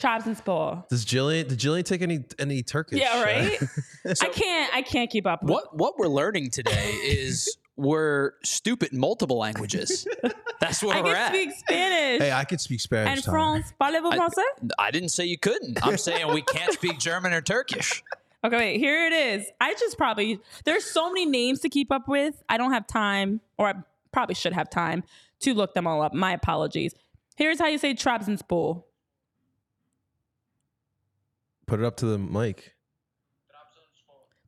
Trabzonspor. Does Jillian? Did Jillian take any any Turkish? Yeah, right. I can't. I can't keep up. with- What what we're learning today is we're stupid in multiple languages. That's where I we're at. I can at. speak Spanish. Hey, I could speak Spanish. and Tyler. France. Parlez-vous I- français? I didn't say you couldn't. I'm saying we can't speak German or Turkish. Okay, wait, here it is. I just probably there's so many names to keep up with. I don't have time, or I probably should have time to look them all up. My apologies. Here's how you say Trabzonspor. Put it up to the mic.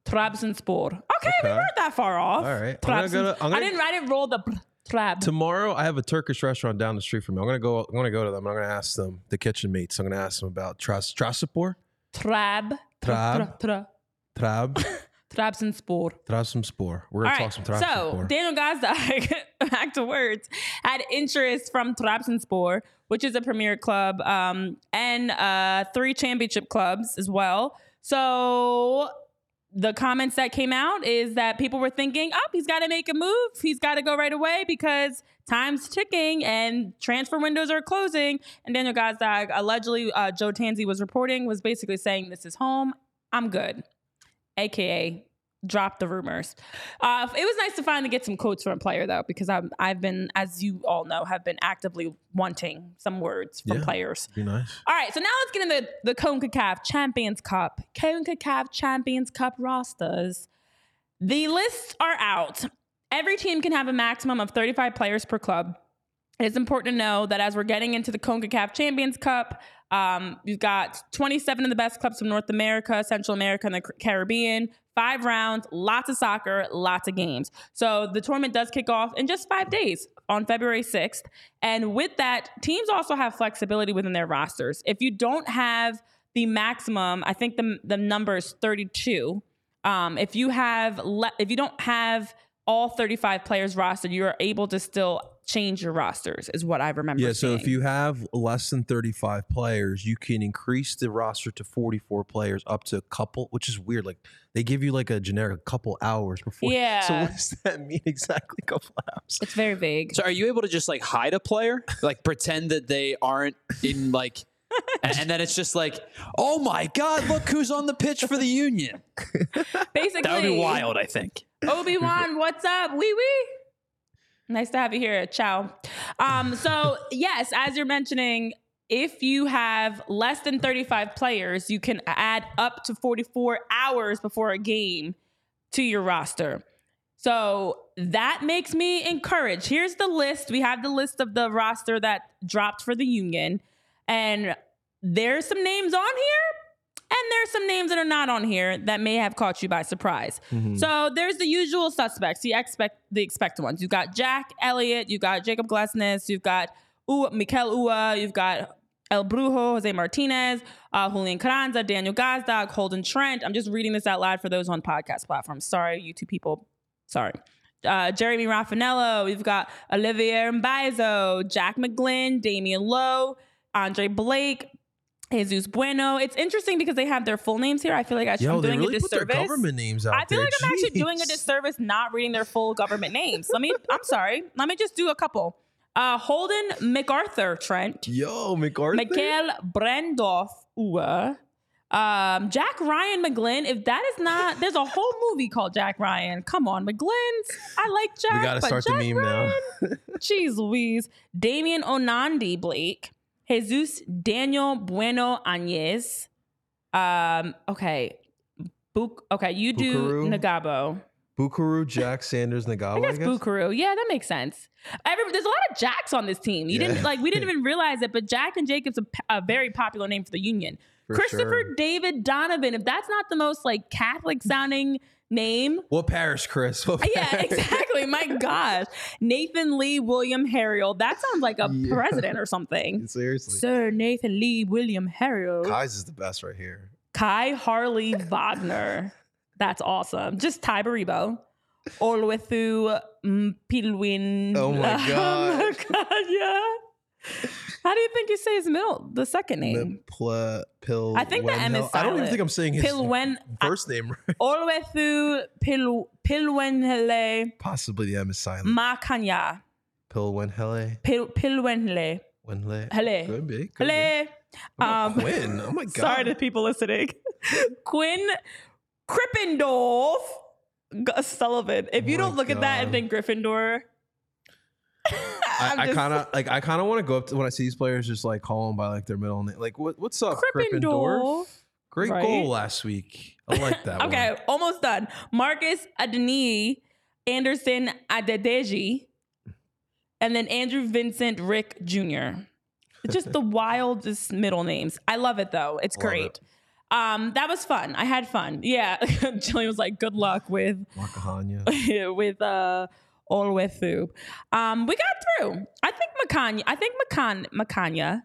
Trabzonspor. Okay, we Okay. weren't that far off. All right. I'm gonna go to- I'm I gonna- didn't. I didn't roll the trab. Tomorrow, I have a Turkish restaurant down the street from me. I'm gonna go. I'm gonna go to them. I'm gonna ask them the kitchen mates. I'm gonna ask them about Tras Trasapor, Trab. Trab. Tra, tra, Trab, Trabzonspor. Trabzonspor. We're gonna right. talk some So Daniel Gazdag, back to words, had interest from Trabzonspor, which is a premier club, um, and uh, three championship clubs as well. So the comments that came out is that people were thinking, oh, he's got to make a move. He's got to go right away because time's ticking and transfer windows are closing. And Daniel Gazdag, allegedly, uh, Joe Tanzi was reporting, was basically saying, this is home. I'm good. AKA drop the rumors. Uh, it was nice to finally get some quotes from a player though, because I've, I've been, as you all know, have been actively wanting some words from Yeah. players. Be nice. All right, so now let's get into the CONCACAF Champions Cup. CONCACAF Champions Cup rosters. The lists are out. Every team can have a maximum of 35 players per club. It's important to know that as we're getting into the CONCACAF Champions Cup, um, you've got 27 of the best clubs from North America, Central America, and the Caribbean. Five rounds, lots of soccer, lots of games. So the tournament does kick off in just five days on February 6th. And with that, teams also have flexibility within their rosters. If you don't have the maximum, I think the, the number is 32. Um, if you have le- if you don't have all 35 players rostered, you are able to still change your rosters, is what I remember. Yeah. So if you have less than 35 players, you can increase the roster to 44 players up to a couple, which is weird. Like they give you like a generic couple hours before. Yeah. So Yeah. what does that mean exactly? Couple hours. it's very vague. So are you able to just like hide a player, like pretend that they aren't in like, and, and then it's just like, oh my god, look who's on the pitch for the Union. Basically, That would be wild. I think. Obi Wan, what's up? Wee wee. Nice to have you here. Ciao. Um, so yes, as you're mentioning, if you have less than 35 players, you can add up to 44 hours before a game to your roster. So that makes me encouraged. Here's the list. We have the list of the roster that dropped for the Union. And there's some names on here, and there's some names that are not on here that may have caught you by surprise. So there's the usual suspects, the expect the expected ones. You've got Jack Elliott, you've got Jakob Glesnes, you've got Uhre, Mikael Uhre, you've got El Brujo, Jose Martinez, uh, Julian Carranza, Daniel Gazdag, Holden Trent. I'm just reading this out loud for those on podcast platforms. Sorry, you two people. Sorry. Uh, Jeremy Rafanello, we've got Olivier Mbaizo, Jack McGlynn, Damion Lowe, Andre Blake, Jesus Bueno. It's interesting because they have their full names here. I feel like I should Yo, I'm doing really a put their disservice. government names out I feel there. like I'm actually doing a disservice not reading their full government names. Let me. I'm sorry. Let me just do a couple. Uh, Holden MacArthur Trent, Yo, McArthur. Mikael Brandorf Uhre, Um, Jack Ryan McGlynn. If that is not, there's a whole movie called Jack Ryan. Come on, McGlynn's. I like Jack. we gotta start Jack the meme Ryan, now. Jeez Louise. Damian Onandi Blake. Jesus Daniel Bueno Añez. Um, okay. Buk- okay, you do? Ngabo. Bukaru, Jack Sanders, Ngabo. I guess, Bukaru. Yeah, that makes sense. Every, there's a lot of Jacks on this team. You Yeah. didn't like we didn't even realize it, but Jack and Jacob's a, p- a very popular name for the Union. For Christopher sure. David Donovan. If that's not the most like Catholic sounding name, What parish, Chris? What yeah, exactly. My gosh, Nathan Lee William Harriel. That sounds like a Yeah. president or something. Seriously. Sir Nathan Lee William Harriel. Kai's is the best right here. Kai Harley Wagner. That's awesome. Just Tai Baribo. All the way through mm, Pilwin. Oh my Oh my God, yeah. How do you think you say his middle, the second name? Pla, Pil, I think the M is Wenhel- I don't even think I'm saying his Pilwen. first name right. All the way through Pil, Pilwenhele Possibly the M is silent. Makhanya. Pil Wenhele. Pil, Pilwenhele. Wenle. Hele. Could be. Could. Hele. About Um, Quinn. Oh my god. Sorry to people listening. Quinn Krippendorf Sullivan. If you Oh don't look at that and think Gryffindor, I, I kind of like. I kind of want to go up to when I see these players, just like call them by like their middle name. Like, what, what's up? Gryffindor. Great Right? goal last week. I like that. Okay, one. almost done. Marcus Adeni, Anderson Adedeji, and then Andrew Vincent Rick Jr. It's just the wildest middle names. I love it though. It's Love great. Um, that was fun. I had fun. Yeah. Jillian was like, good luck with Wakahanya. with uh all the way through. Um, we got through. I think Makhanya. I think Makan Makhanya.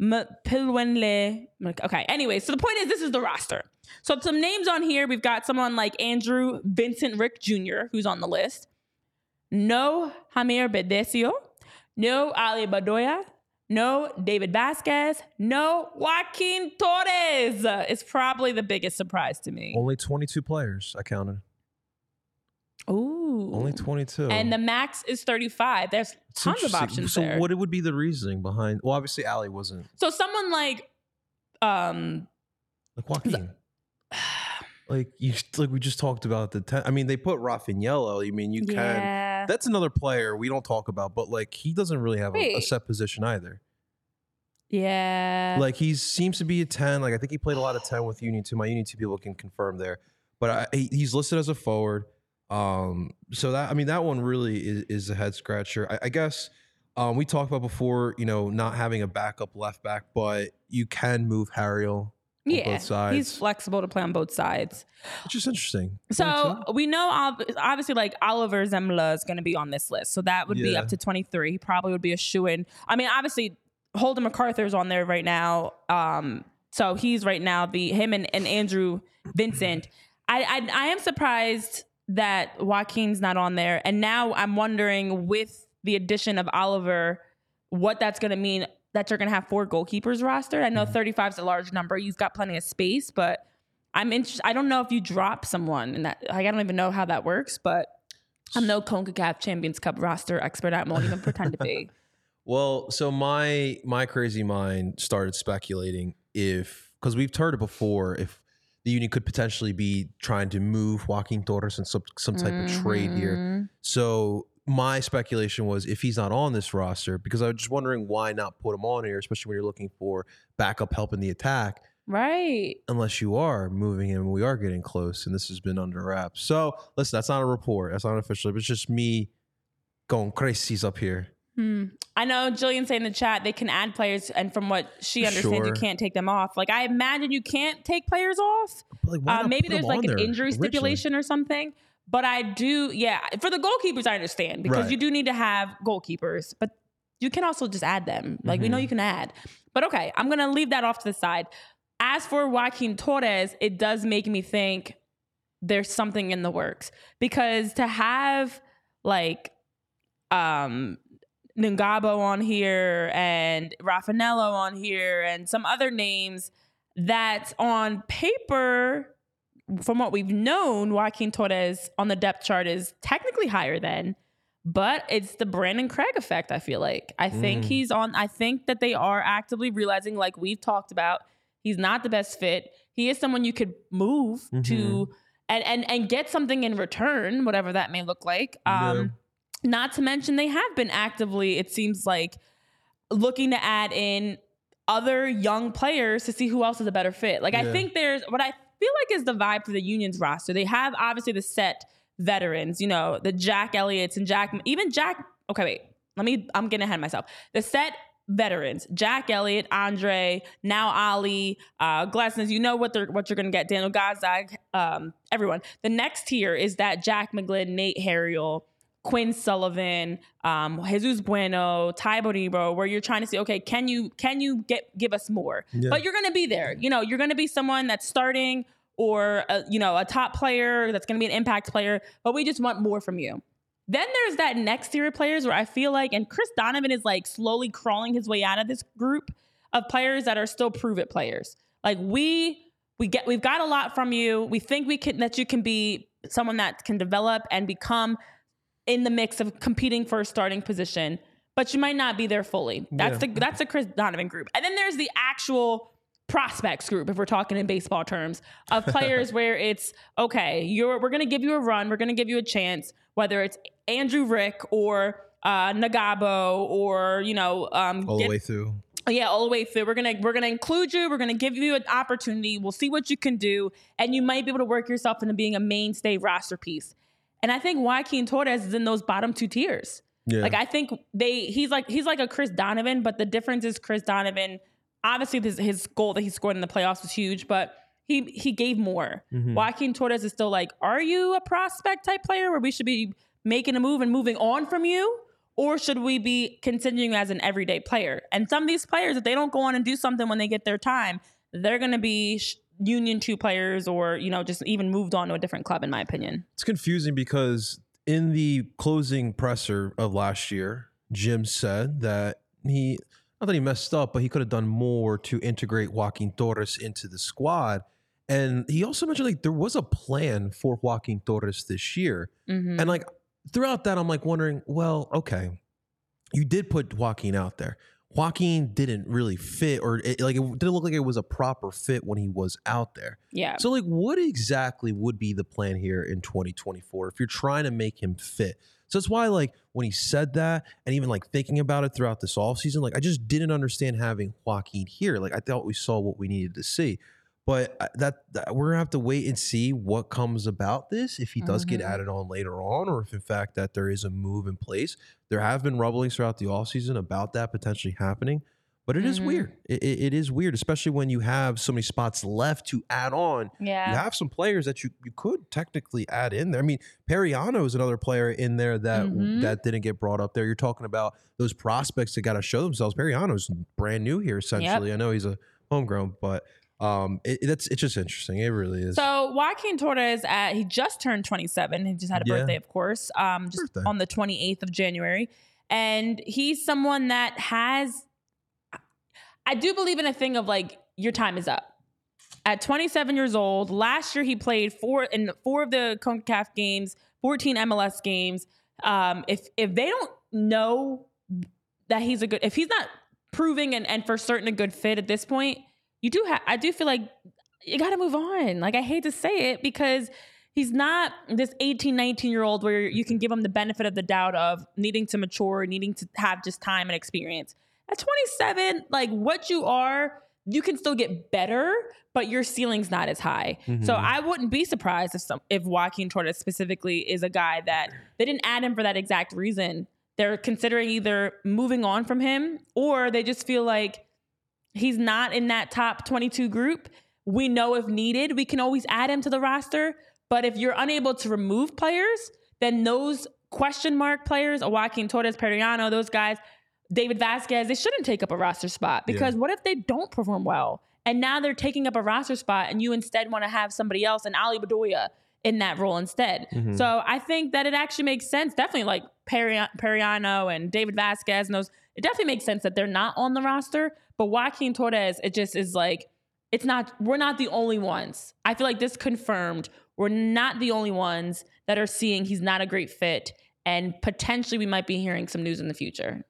Pilwenle. Okay. Anyway, so the point is, this is the roster. So some names on here. We've got someone like Andrew Vincent Rick Jr., who's on the list. No Jamir Berdecio. No Ale Bedoya. No David Vazquez. No Joaquin Torres. It's probably the biggest surprise to me. Only 22 players. I counted. Ooh. Only 22. And the max is 35. There's It's tons of options so there. what would be the reasoning behind? Well, obviously, Ale wasn't so someone like um like Joaquin. like you, like we just talked about the. Ten, I mean, they put Rafanello. I mean, you can. yeah. That's another player we don't talk about, but like he doesn't really have a, a set position either. yeah. Like he seems to be a ten. Like I think he played a lot of ten with Union 2. My Union two people can confirm there, but I, he's listed as a forward. Um, so that I mean that one really is, is a head scratcher. I, I guess um, we talked about before, you know, not having a backup left back, but you can move Harriel, yeah. both sides. He's flexible to play on both sides. which is interesting. So we know obviously like Oliver Semmle is going to be on this list. So that would be up to 23. He probably would be a shoe in. I mean, obviously Holden MacArthur's on there right now. Um, so he's right now the him and, and Andrew Vincent. I, I I am surprised that Joaquin's not on there. And now I'm wondering with the addition of Oliver, what that's going to mean that you're going to have four goalkeepers rostered. I know mm-hmm. 35 is a large number. You've got plenty of space, but I'm interested. I don't know if you drop someone and that like, I don't even know how that works, but I'm no CONCACAF Champions Cup roster expert. I won't even pretend to be. Well, so my my crazy mind started speculating if because we've heard it before if the union could potentially be trying to move Joaquin Torres in some some type of trade here. Mhm. So my speculation was if he's not on this roster because I was just wondering why not put him on here, especially when you're looking for backup help in the attack. Right. Unless you are moving him, we are getting close, and this has been under wraps. So listen, that's not a report. That's not official. It's just me going crazies up here. Hmm. I know Jillian saying in the chat they can add players, and from what she understands, you can't take them off. Like I imagine you can't take players off. Like, Uh, maybe there's like an there injury originally? stipulation or something. But I do, yeah. For the goalkeepers, I understand because Right. you do need to have goalkeepers, but you can also just add them. Like we know Mhm. you can add. But okay, I'm gonna leave that off to the side. As for Joaquin Torres, it does make me think there's something in the works because to have like um Ngabo on here and Rafanello on here and some other names that on paper, from what we've known, Joaquin Torres on the depth chart is technically higher than, but it's the Brandan Craig effect, I feel like. I think Mm. he's on, I think that they are actively realizing, like we've talked about, He's not the best fit. He is someone you could move Mhm. to and, and and get something in return, whatever that may look like. Um, Not to mention they have been actively, it seems like, looking to add in other young players to see who else is a better fit. Like I think there's what I feel like is the vibe for the Unions roster. They have obviously the set veterans, you know, the Jack Elliott's and Jack, even Jack. Okay, wait, let me. I'm getting ahead of myself. The set veterans, Jack Elliott, Andre, now Ale, uh, Glesnes. You know what they're what you're gonna get. Daniel Gazdag, um, everyone. The next tier is that Jack McGlynn, Nate Harriel. Quinn Sullivan, um, Jesus Bueno, Tai Baribo, where you're trying to see, okay, can you can you get give us more? Yeah. But you're going to be there. You know, you're going to be someone that's starting or a, you know a top player that's going to be an impact player. But we just want more from you. Then there's that next tier of players where I feel like, and Chris Donovan is like slowly crawling his way out of this group of players that are still prove it players. Like we we get we've got a lot from you. We think we can that you can be someone that can develop and become in the mix of competing for a starting position, but you might not be there fully. That's Yeah. the that's the Chris Donovan group. And then there's the actual prospects group, if we're talking in baseball terms, of players where it's okay, you're we're gonna give you a run, we're gonna give you a chance, whether it's Andrew Rick or uh, Ngabo or you know um, all get- the way through. yeah, all the way through. We're gonna we're gonna include you. We're gonna give you an opportunity. We'll see what you can do, and you might be able to work yourself into being a mainstay roster piece. And I think Joaquin Torres is in those bottom two tiers. Yeah. Like I think they he's like he's like a Chris Donovan, but the difference is Chris Donovan. Obviously, this, his goal that he scored in the playoffs was huge, but he he gave more. Mhm. Joaquin Torres is still like, are you a prospect type player where we should be making a move and moving on from you? Or should we be continuing as an everyday player? And some of these players, if they don't go on and do something when they get their time, they're going to be sh- Union two players or, you know, just even moved on to a different club, in my opinion. It's confusing because in the closing presser of last year, Jim said that he not that he messed up, but he could have done more to integrate Joaquin Torres into the squad. And he also mentioned like there was a plan for Joaquin Torres this year. Mhm. And like throughout that, I'm like wondering, well, okay, you did put Joaquin out there. Joaquin didn't really fit, or it, like it didn't look like it was a proper fit when he was out there. yeah. So, like, what exactly would be the plan here in 2024 if you're trying to make him fit? So that's why, like, when he said that, and even like thinking about it throughout this offseason, like, I just didn't understand having Joaquin here. Like, I thought we saw what we needed to see, but uh, that, that we're gonna have to wait and see what comes about this if he does get Mhm. added on later on, or if in fact that there is a move in place. There have been rumblings throughout the offseason about that potentially happening. But it is Mhm. weird. It, it- it is weird, especially when you have so many spots left to add on yeah. you have some players that you, you could technically add in there. I mean, Periano is another player in there that Mhm. that didn't get brought up there. You're talking about those prospects that got to show themselves. Periano's brand new here, essentially. I know he's a homegrown, but um, it, it's it's just interesting. It really is. So Joaquin Torres, at, he just turned 27. He just had a Yeah. birthday, of course, um, just Birthday. on the 28th of January. And he's someone that has, I do believe in a thing of like, your time is up. At 27 years old, last year he played four in four of the CONCACAF games, 14 MLS games. Um, if if they don't know that he's a good, if he's not proving and, and for certain a good fit at this point, you do have. I do feel like you got to move on. Like I hate to say it because he's not this 18, 19 year old where you can give him the benefit of the doubt of needing to mature, needing to have just time and experience. At 27, like what you are, you can still get better, but your ceiling's not as high. So Mhm. I wouldn't be surprised if some if Joaquin Torres specifically is a guy that they didn't add him for that exact reason. They're considering either moving on from him or they just feel like he's not in that top 22 group. We know if needed, we can always add him to the roster. But if you're unable to remove players, then those question mark players, Joaquin Torres, Periano, those guys, David Vazquez, they shouldn't take up a roster spot because what if they don't perform well? And now they're taking up a roster spot and you instead want to have somebody else and Ale Bedoya in that role instead. Mhm. So I think that it actually makes sense. Definitely like Peri- Periano and David Vazquez and those, it definitely makes sense that they're not on the roster. But Joaquin Torres, it just is like, it's not, we're not the only ones. I feel like this confirmed we're not the only ones that are seeing he's not a great fit. And potentially we might be hearing some news in the future.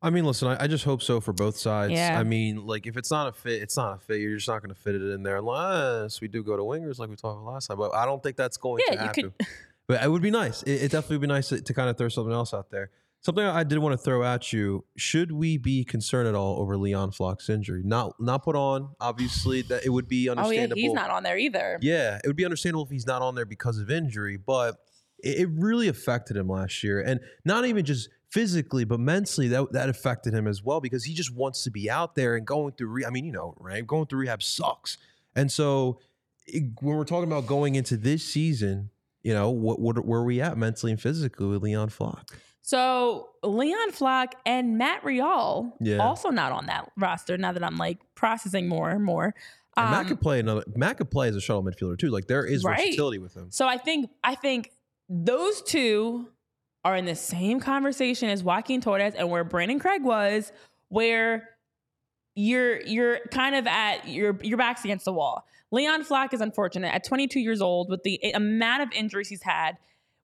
I mean, listen, I, I just hope so for both sides. Yeah. I mean, like if it's not a fit, it's not a fit. You're just not going to fit it in there unless we do go to wingers like we talked about last time. But I don't think that's going Yeah, to happen. could- But it would be nice. It, it definitely would be nice to, to kind of throw something else out there. Something I did want to throw at you: Should we be concerned at all over Leon Flach's injury? Not not put on. Obviously, that it would be understandable. Oh yeah, he's not on there either. Yeah, it would be understandable if he's not on there because of injury, but it, it really affected him last year, and not even just physically, but mentally. That that affected him as well because he just wants to be out there and going through. Re- I mean, you know, right? Going through rehab sucks, and so it, when we're talking about going into this season, you know, what, what where are we at mentally and physically with Leon Flach? So Leon Flach and Matt Real Yeah. also not on that roster. Now that I'm like processing more and more. And Matt Um, could play another. Matt could play as a shuttle midfielder too. Like there is Right. versatility with him. So I think I think those two are in the same conversation as Joaquin Torres and where Brandan Craig was, where you're you're kind of at your your back's against the wall. Leon Flach is unfortunate at 22 years old with the amount of injuries he's had.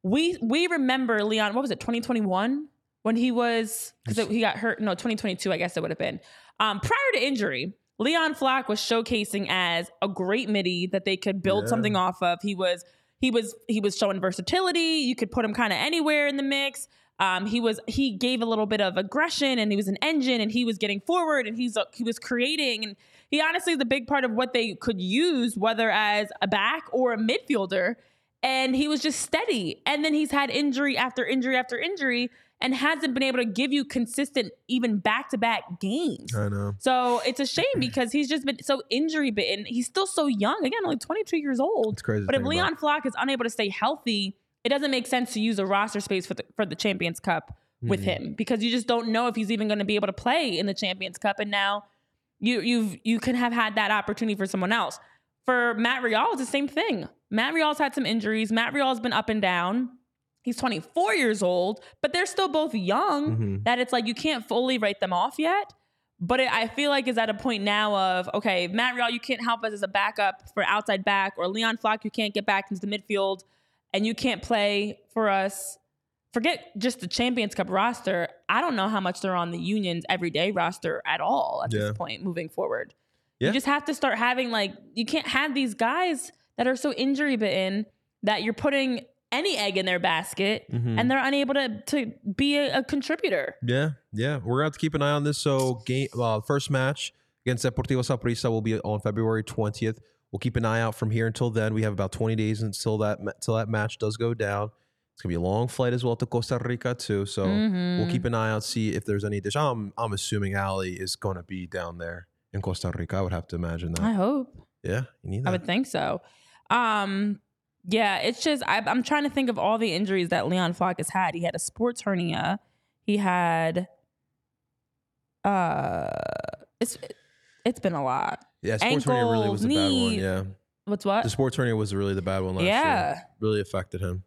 We we remember Leon. What was it? 2021 when he was because he got hurt. No, 2022. I guess it would have been um, prior to injury. Leon Flach was showcasing as a great midi that they could build Yeah. something off of. He was he was he was showing versatility. You could put him kind of anywhere in the mix. Um, he was he gave a little bit of aggression and he was an engine and he was getting forward and he's he was creating and he honestly is a big part of what they could use whether as a back or a midfielder and he was just steady and then he's had injury after injury after injury and hasn't been able to give you consistent even back to back games. I know. So it's a shame because he's just been so injury bitten. He's still so young. Again, only 22 years old. It's crazy. But if think about. Leon Flach is unable to stay healthy, it doesn't make sense to use a roster space for the for the Champions Cup with Mhm. him because you just don't know if he's even going to be able to play in the Champions Cup. And now you you've you can have had that opportunity for someone else. For Matt Real, it's the same thing. Matt Real's had some injuries. Matt Real's been up and down. He's 24 years old, but they're still both young. Mhm. That it's like you can't fully write them off yet. But it, I feel like is at a point now of okay, Matt Real, you can't help us as a backup for outside back, or Leon Flach, you can't get back into the midfield, and you can't play for us. Forget just the Champions Cup roster. I don't know how much they're on the Union's everyday roster at all at Yeah. this point moving forward. Yeah. You just have to start having like you can't have these guys that are so injury bitten that you're putting any egg in their basket Mhm. and they're unable to to be a, a contributor. Yeah, yeah. We're gonna have to keep an eye on this. So, game uh, first match against Deportivo Saprissa will be on February twentieth. We'll keep an eye out from here until then. We have about twenty days until that until that match does go down. It's gonna be a long flight as well to Costa Rica too. So Mm-hmm. we'll keep an eye out, see if there's any dish. I'm I'm assuming Ale is gonna be down there in Costa Rica. I would have to imagine that. I hope. Yeah, you need I would think so. Um, yeah, it's just I, I'm trying to think of all the injuries that Leon Flach has had. He had a sports hernia. He had, uh, it's it's been a lot. yeah, sports hernia really was the bad one. Yeah, What's what? the sports hernia was really the bad one last Yeah. year. Really affected him.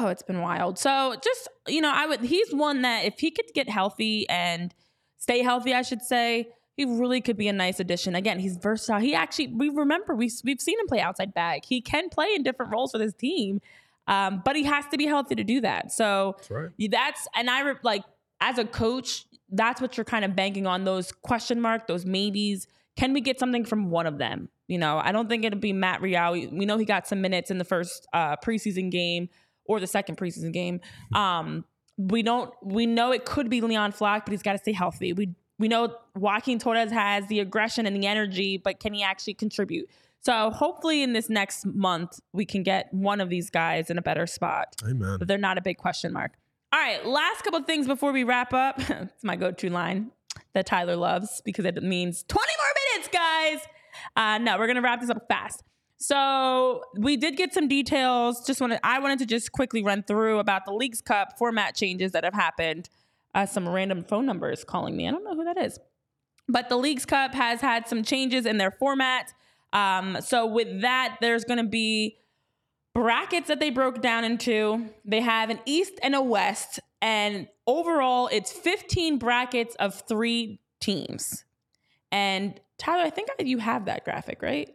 Oh, it's been wild. So just you know, I would. He's one that if he could get healthy and stay healthy, I should say, he really could be a nice addition. Again, he's versatile. He actually, we remember we we've seen him play outside back. He can play in different roles for this team, um, but he has to be healthy to do that. So That's right. that's and I re- like as a coach, that's what you're kind of banking on those question mark, those maybes. Can we get something from one of them? You know, I don't think it'll be Matt Real. We we know he got some minutes in the first uh, preseason game or the second preseason game. Um, we don't. We know it could be Leon Flach, but he's got to stay healthy. We we know Joaquin Torres has the aggression and the energy, but can he actually contribute? So hopefully, in this next month, we can get one of these guys in a better spot Amen. but they're not a big question mark. All right, last couple of things before we wrap up. it's my go-to line that Tyler loves because it means 20 more minutes, guys. Uh, no, we're gonna wrap this up fast. So we did get some details. Just wanted I wanted to just quickly run through about the Leagues Cup format changes that have happened. Uh, some random phone numbers calling me. I don't know who that is. But the Leagues Cup has had some changes in their format. Um, so with that, there's going to be brackets that they broke down into. They have an East and a West, and overall, it's 15 brackets of three teams. And Tyler, I think you have that graphic, right?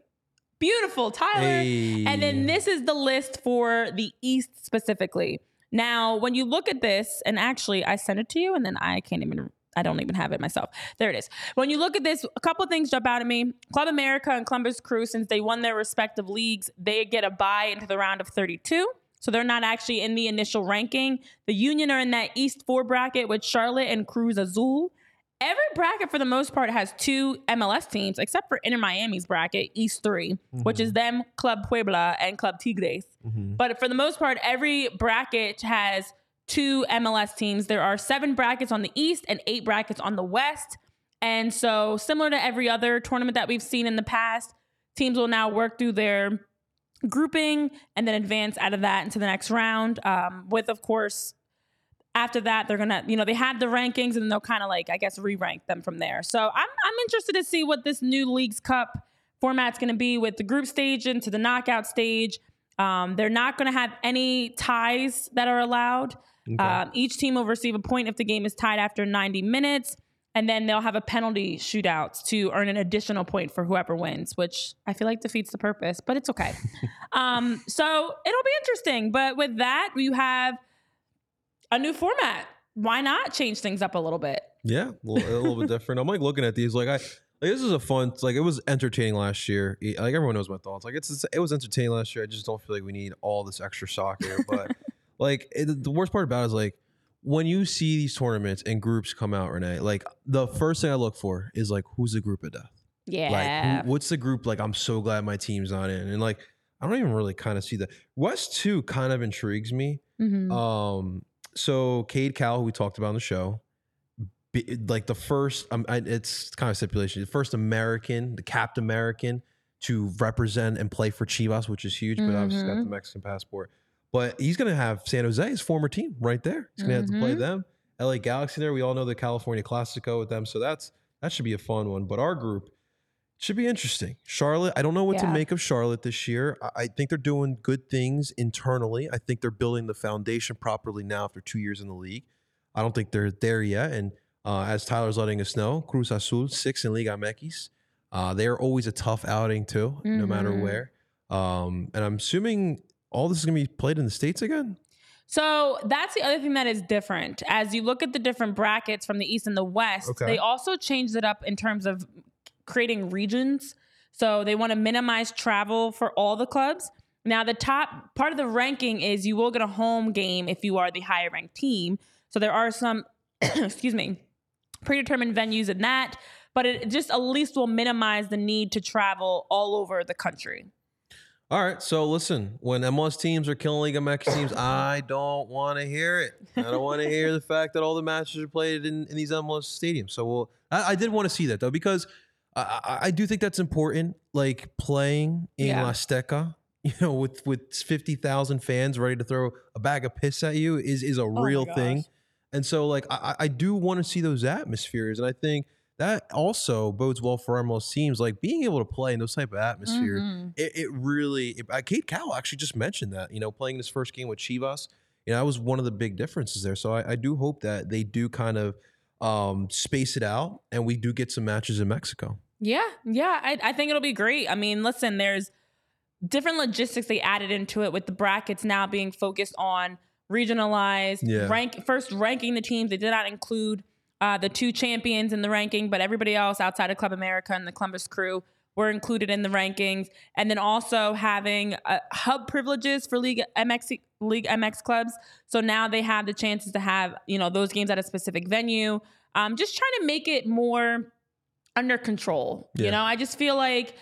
Beautiful, Tyler. Hey. And then this is the list for the East specifically. Now, when you look at this, and actually, I sent it to you, and then I can't even. I don't even have it myself. There it is. When you look at this, a couple things jump out at me. Club America and Columbus Crew, since they won their respective leagues, they get a bye into the round of 32. So they're not actually in the initial ranking. The Union are in that East four bracket with Charlotte and Cruz Azul. Every bracket, for the most part, has two MLS teams, except for Inter Miami's bracket, East 3 mm-hmm. which is them, Club Puebla, and Club Tigres. Mm-hmm. But for the most part, every bracket has two MLS teams. There are seven brackets on the East and eight brackets on the West. And so, similar to every other tournament that we've seen in the past, teams will now work through their grouping and then advance out of that into the next round. Um, with, of course, after that, they're gonna, you know, they had the rankings and they'll kind of like, I guess, re-rank them from there. So I'm I'm interested to see what this new Leagues Cup format's gonna be with the group stage into the knockout stage. Um, they're not gonna have any ties that are allowed. Okay. Um, each team will receive a point if the game is tied after 90 minutes, and then they'll have a penalty shootout to earn an additional point for whoever wins, which I feel like defeats the purpose, but it's okay. um, so it'll be interesting. But with that, you have a new format. Why not change things up a little bit? Yeah, a little, a little bit different. I'm like looking at these, like I. Like, this is a fun. Like it was entertaining last year. Like everyone knows my thoughts. Like it's it was entertaining last year. I just don't feel like we need all this extra soccer. But like it, the worst part about it is like when you see these tournaments and groups come out, Renee. Like the first thing I look for is like who's the group of death. Yeah. Like who, what's the group? Like I'm so glad my team's not in, and like I don't even really kind of see that. West two kind of intrigues me. Mm-hmm. Um. So Cade Cowell, who we talked about on the show, be, like the first, um, I, it's kind of stipulation, the first American, the Capped American to represent and play for Chivas, which is huge, but mm-hmm. obviously got the Mexican passport. But he's going to have San Jose, his former team, right there. He's going to mm-hmm. have to play mm-hmm. them. LA Galaxy there. We all know the California Classico with them, so that's that should be a fun one. But our group should be interesting. Charlotte, I don't know what yeah. to make of Charlotte this year. I, think they're doing good things internally. I think they're building the foundation properly now after two years in the league. I don't think they're there yet. And uh, as Tyler's letting us know, Cruz Azul, six in Liga MX. Uh, they're always a tough outing too, mm-hmm. no matter mm-hmm. where. Um, and I'm assuming all this is going to be played in the states again. So that's the other thing that is different. As you look at the different brackets from the East and the West, okay. they also changed it up in terms of creating regions. So they want to minimize travel for all the clubs. Now, the top part of the ranking is you will get a home game if you are the higher ranked team. So there are some, excuse me, predetermined venues in that, but it just at least will minimize the need to travel all over the country. All right, so listen, when MLS teams are killing Liga MX teams, I don't want to hear it. I don't want to hear the fact that all the matches are played in, in these MLS stadiums. So, we'll, I, I did want to see that though because I, I, do think that's important. Like playing in yeah. Azteca, you know, with with fifty thousand fans ready to throw a bag of piss at you is is a oh real thing. And so, like, I, I do want to see those atmospheres, and I think that also bodes well for MLS teams. Like being able to play in those type of atmospheres, mm-hmm. it, it, really. It, uh, Cade Cowell actually just mentioned that. You know, playing his first game with Chivas, you know, that was one of the big differences there. So I, I do hope that they do kind of um, space it out, and we do get some matches in Mexico. Yeah, yeah, I, I think it'll be great. I mean, listen, there's different logistics they added into it with the brackets now being focused on regionalized yeah. rank first ranking the teams. They did not include uh, the two champions in the ranking, but everybody else outside of Club America and the Columbus crew were included in the rankings. And then also having uh, hub privileges for League MX League MX clubs. So now they have the chances to have you know those games at a specific venue. Um, just trying to make it more under control. Yeah. You know, I just feel like.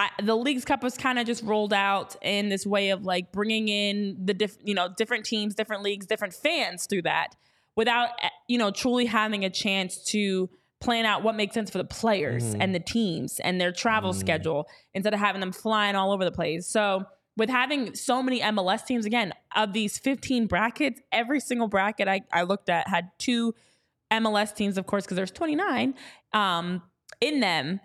I, the league's cup was kind of just rolled out in this way of like bringing in the diff, you know different teams different leagues different fans through that without eh, you know truly having a chance to plan out what makes sense for the players mm. and the teams and their travel mm. schedule instead of having them flying all over the place. So with having so many MLS teams, again, of these 15 brackets, every single bracket I, I looked at had two MLS teams, of course, because there's 29 um, in them.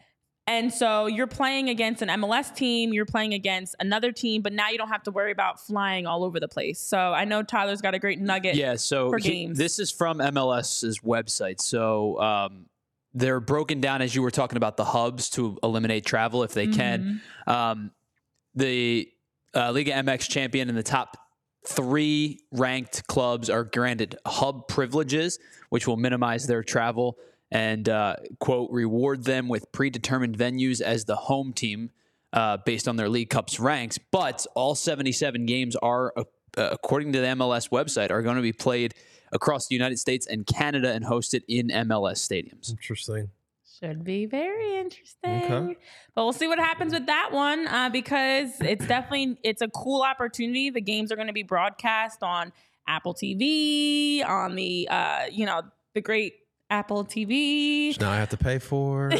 And so you're playing against an MLS team, you're playing against another team, but now you don't have to worry about flying all over the place. So I know Tyler's got a great nugget. Yeah. So for he, games. this is from MLS's website. So um, they're broken down as you were talking about the hubs to eliminate travel if they mm-hmm. can. Um, the uh, Liga MX champion in the top three ranked clubs are granted hub privileges, which will minimize their travel and uh, quote reward them with predetermined venues as the home team uh, based on their league cups ranks. But all 77 games are, uh, according to the MLS website, are going to be played across the United States and Canada and hosted in MLS stadiums. Interesting. Should be very interesting. Okay. But we'll see what happens with that one uh, because it's definitely it's a cool opportunity. The games are going to be broadcast on Apple TV, on the uh, you know the great Apple TV. Which now I have to pay for. so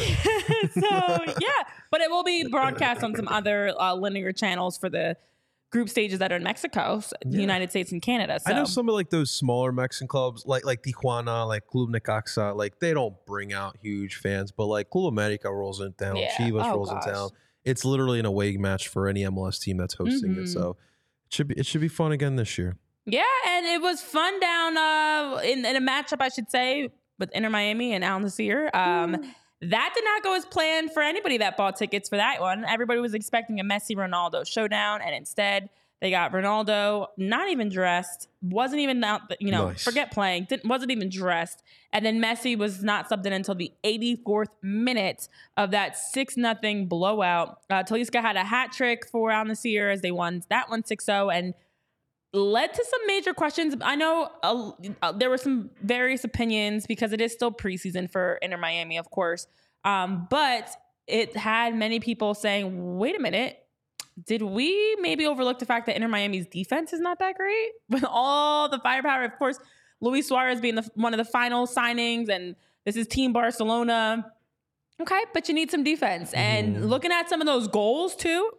yeah, but it will be broadcast on some other uh, linear channels for the group stages that are in Mexico, s- the United States and Canada. So I know some of like those smaller Mexican clubs, like like Tijuana, like Club Necaxa, like they don't bring out huge fans, but like Club America rolls in town, Yeah. Chivas Oh, rolls gosh. in town. It's literally an away match for any MLS team that's hosting Mhm. it. So it should be it should be fun again this year. Yeah, and it was fun down uh, in, in a matchup, I should say, with Inter Miami and Al Nassr. Um, That did not go as planned for anybody that bought tickets for that one. Everybody was expecting a Messi Ronaldo showdown, and instead they got Ronaldo not even dressed, wasn't even out, you know, Nice. forget playing, didn't, wasn't even dressed, and then Messi was not subbed in until the 84th minute of that six nothing blowout. Uh, Talisca had a hat trick for Al Nassr as they won that one 6-0, and led to some major questions. I know uh, uh, there were some various opinions because it is still preseason for Inter Miami, of course. Um, but it had many people saying, wait a minute, did we maybe overlook the fact that Inter Miami's defense is not that great? With all the firepower, of course, Luis Suarez being the, one of the final signings, and this is Team Barcelona. Okay, but you need some defense. And looking at some of those goals too,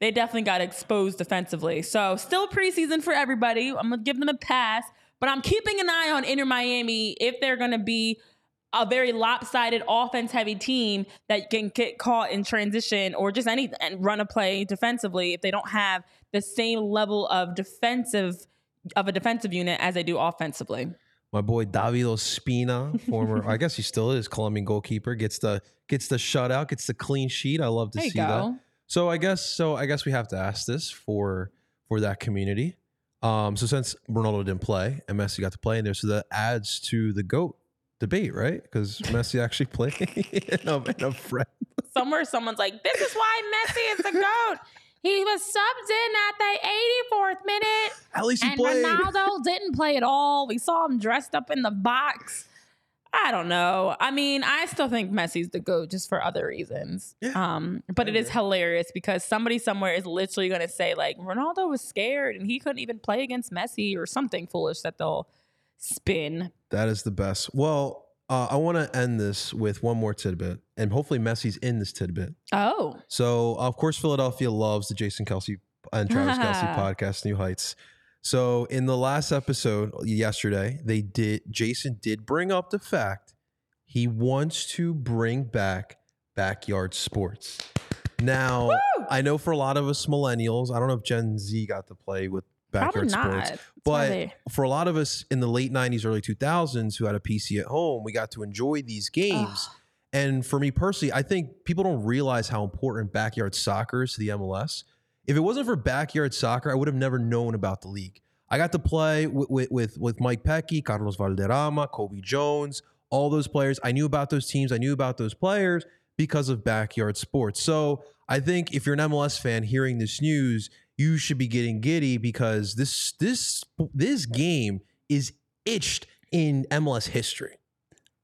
they definitely got exposed defensively. So still preseason for everybody. I'm gonna give them a pass, but I'm keeping an eye on Inter Miami if they're gonna be a very lopsided offense heavy team that can get caught in transition or just any and run a play defensively if they don't have the same level of defensive of a defensive unit as they do offensively. My boy David Ospina, former I guess he still is Colombian goalkeeper, gets the gets the shutout, gets the clean sheet. I love to see that. So I guess so I guess we have to ask this for for that community. Um, so since Ronaldo didn't play and Messi got to play in there, so that adds to the goat debate, right? Because Messi actually played in a, in a friend. Somewhere someone's like, this is why Messi is the GOAT. He was subbed in at the 84th minute. At least he and played. Ronaldo didn't play at all. We saw him dressed up in the box. I don't know. I mean, I still think Messi's the GOAT just for other reasons. Yeah, um, but it is hilarious because somebody somewhere is literally going to say, like, Ronaldo was scared and he couldn't even play against Messi or something foolish that they'll spin. That is the best. Well, uh, I want to end this with one more tidbit, and hopefully Messi's in this tidbit. Oh, So, of course, Philadelphia loves the Jason Kelce and Travis Kelce podcast, New Heights. So, in the last episode yesterday, they did. Jason did bring up the fact he wants to bring back backyard sports. Now, I know for a lot of us millennials, I don't know if Gen Z got to play with backyard sports, but for a lot of us in the late 90s, early 2000s who had a PC at home, we got to enjoy these games. And for me personally, I think people don't realize how important backyard soccer is to the MLS. If it wasn't for backyard soccer, I would have never known about the league. I got to play with with with, Mike Petke, Carlos Valderrama, Cobi Jones, all those players. I knew about those teams. I knew about those players because of backyard sports. So I think if you're an MLS fan hearing this news, you should be getting giddy because this this this game is itched in MLS history.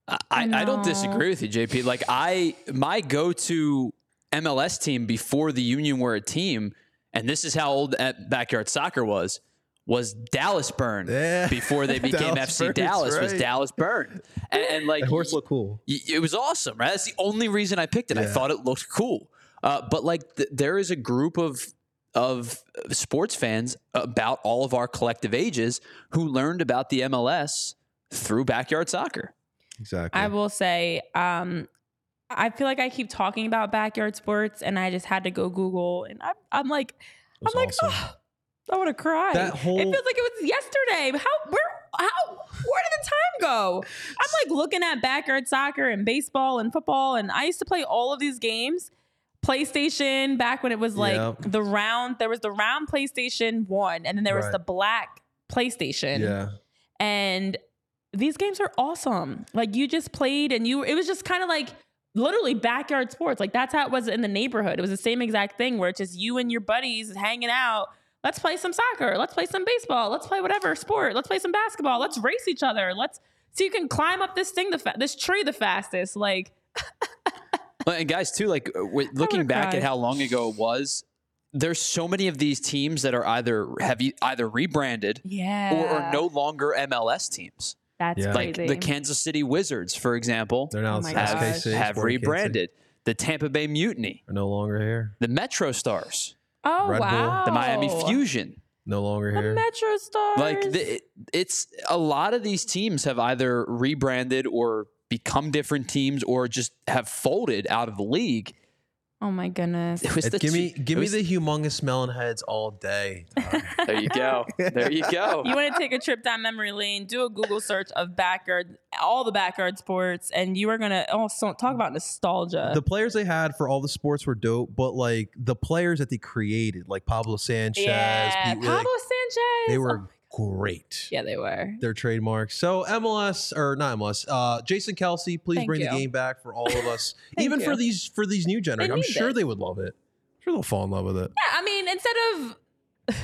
I, I don't disagree with you, JP. Like I, my go-to MLS team before the Union were a team, and this is how old backyard soccer was. Was Dallas Burn Yeah. before they became Dallas FC Burn, Dallas? that's Was. Dallas Burn, and, and like The horse looked cool. y- it was awesome, right? That's the only reason I picked it. I thought it looked cool. Uh, but like, th- there is a group of of sports fans about all of our collective ages who learned about the MLS through backyard soccer. Exactly. I will say, um, I feel like I keep talking about backyard sports, and I just had to go Google, and I'm, I'm like, I'm like, awesome. oh, I want to cry. That whole- it feels like it was yesterday. How where how where did the time go? I'm like looking at backyard soccer and baseball and football, and I used to play all of these games PlayStation back when it was like Yep. the round. There was the round PlayStation One, and then there was Right. the black PlayStation. Yeah. and these games are awesome. Like you just played and you it was just kind of like literally backyard sports. Like that's how it was in the neighborhood. It was the same exact thing where it's just you and your buddies hanging out. Let's play some soccer. Let's play some baseball. Let's play whatever sport. Let's play some basketball. Let's race each other. Let's so you can climb up this thing the fa- this tree the fastest. Like and guys, too, like uh, looking back cried. at how long ago it was, there's so many of these teams that are either have either rebranded yeah, or are no longer MLS teams. That's Yeah. Like the Kansas City Wizards, for example, They're now Oh my SKC, gosh. have, have Kansas rebranded. The Tampa Bay Mutiny, Are no longer here. the Metro Stars, oh Red Bull. wow, the Miami Fusion. No longer here. the here. Metro Stars. Like the, it's a lot of these teams have either rebranded or become different teams or just have folded out of the league. Oh my goodness. It was the give me two- give it me the humongous melon heads all day. There you go. There you go. you want to take a trip down memory lane, do a Google search of backyard, all the backyard sports, and you are gonna also talk about nostalgia. the players they had for all the sports were dope, but like the players that they created, like Pablo Sanchez, yeah, Pete Pablo Willick, Sanchez. they Oh were my- great. yeah, they were. Their trademarks. So MLS or not MLS, uh, Jason Kelce, please Thank bring you. the game back for all of us. Even for these for these new generations. I'm sure it. they would love it. I'm sure they'll fall in love with it. Yeah, I mean, instead of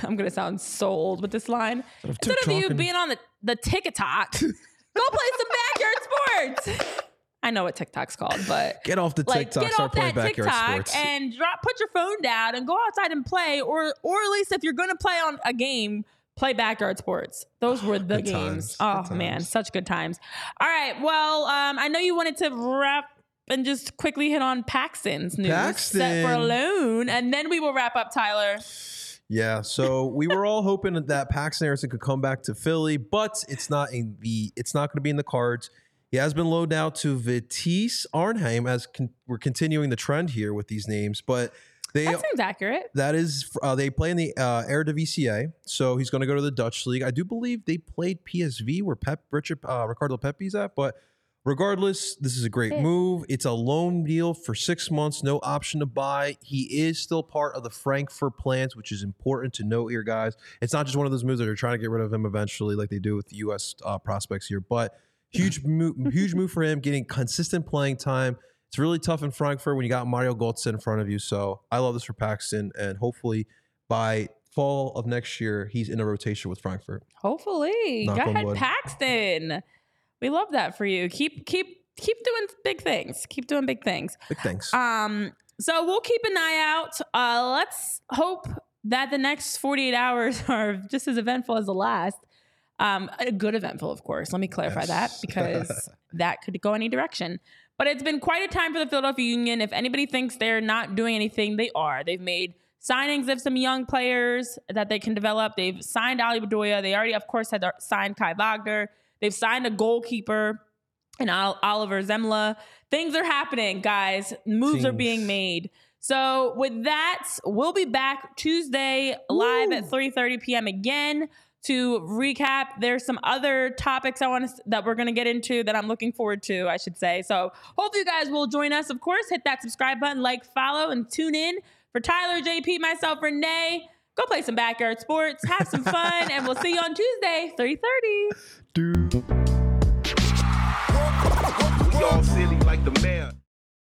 I'm gonna sound so old with this line. Instead of you TikTok and- being on the the TikTok, go play some backyard sports. I know what TikTok's called, but Get off the like TikTok, get start off playing that backyard TikTok sports. and drop put your phone down and go outside and play or or at least if you're gonna play on a game play backyard sports those were the Good games times. oh Good man times. such good times all right well um i know you wanted to wrap and just quickly hit on Paxten's news set for Paxten. loan, and then we will wrap up, Tyler. Yeah, so we were all hoping that Paxten Aaronson could come back to Philly, but it's not in the it's not going to be in the cards. He has been loaned out to Vitesse Arnhem as con- we're continuing the trend here with these names, but they That seems accurate. that is uh, they play in the uh, Eredivisie, so he's going to go to the Dutch league. I do believe they played PSV where Pep Richard uh, Ricardo Pepi's at, but regardless, this is a great move. It's a loan deal for six months, no option to buy. He is still part of the Frankfurt plans, which is important to note here, guys. It's not just one of those moves that are trying to get rid of him eventually, like they do with the U.S. Uh, prospects here, but huge move, huge move for him, getting consistent playing time. It's really tough in Frankfurt when you got Mario Götze in front of you. So I love this for Paxten, and hopefully by fall of next year, he's in a rotation with Frankfurt. Hopefully, Knock go ahead, wood. Paxten. We love that for you. Keep keep keep doing big things. Keep doing big things. Big things. Um, so we'll keep an eye out. Uh, let's hope that the next 48 hours are just as eventful as the last. Um, a good eventful, of course. Let me clarify that because that could go any direction. But it's been quite a time for the Philadelphia Union. If anybody thinks they're not doing anything, they are. They've made signings of some young players that they can develop. They've signed Ale Bedoya. They already, of course, had signed Kai Wagner. They've signed a goalkeeper and Oliver Semmle. Things are happening, guys. Moves are being made. So with that, we'll be back Tuesday live at 3:30 p.m. again to recap. There's some other topics I want to that we're going to get into that I'm looking forward to, I should say. So hopefully you guys will join us. Of course, hit that subscribe button, like, follow, and tune in for Tyler, JP, myself, Renee. Go play some backyard sports, have some fun, and we'll see you on Tuesday, 3:30. Dude. We all silly like the mayor.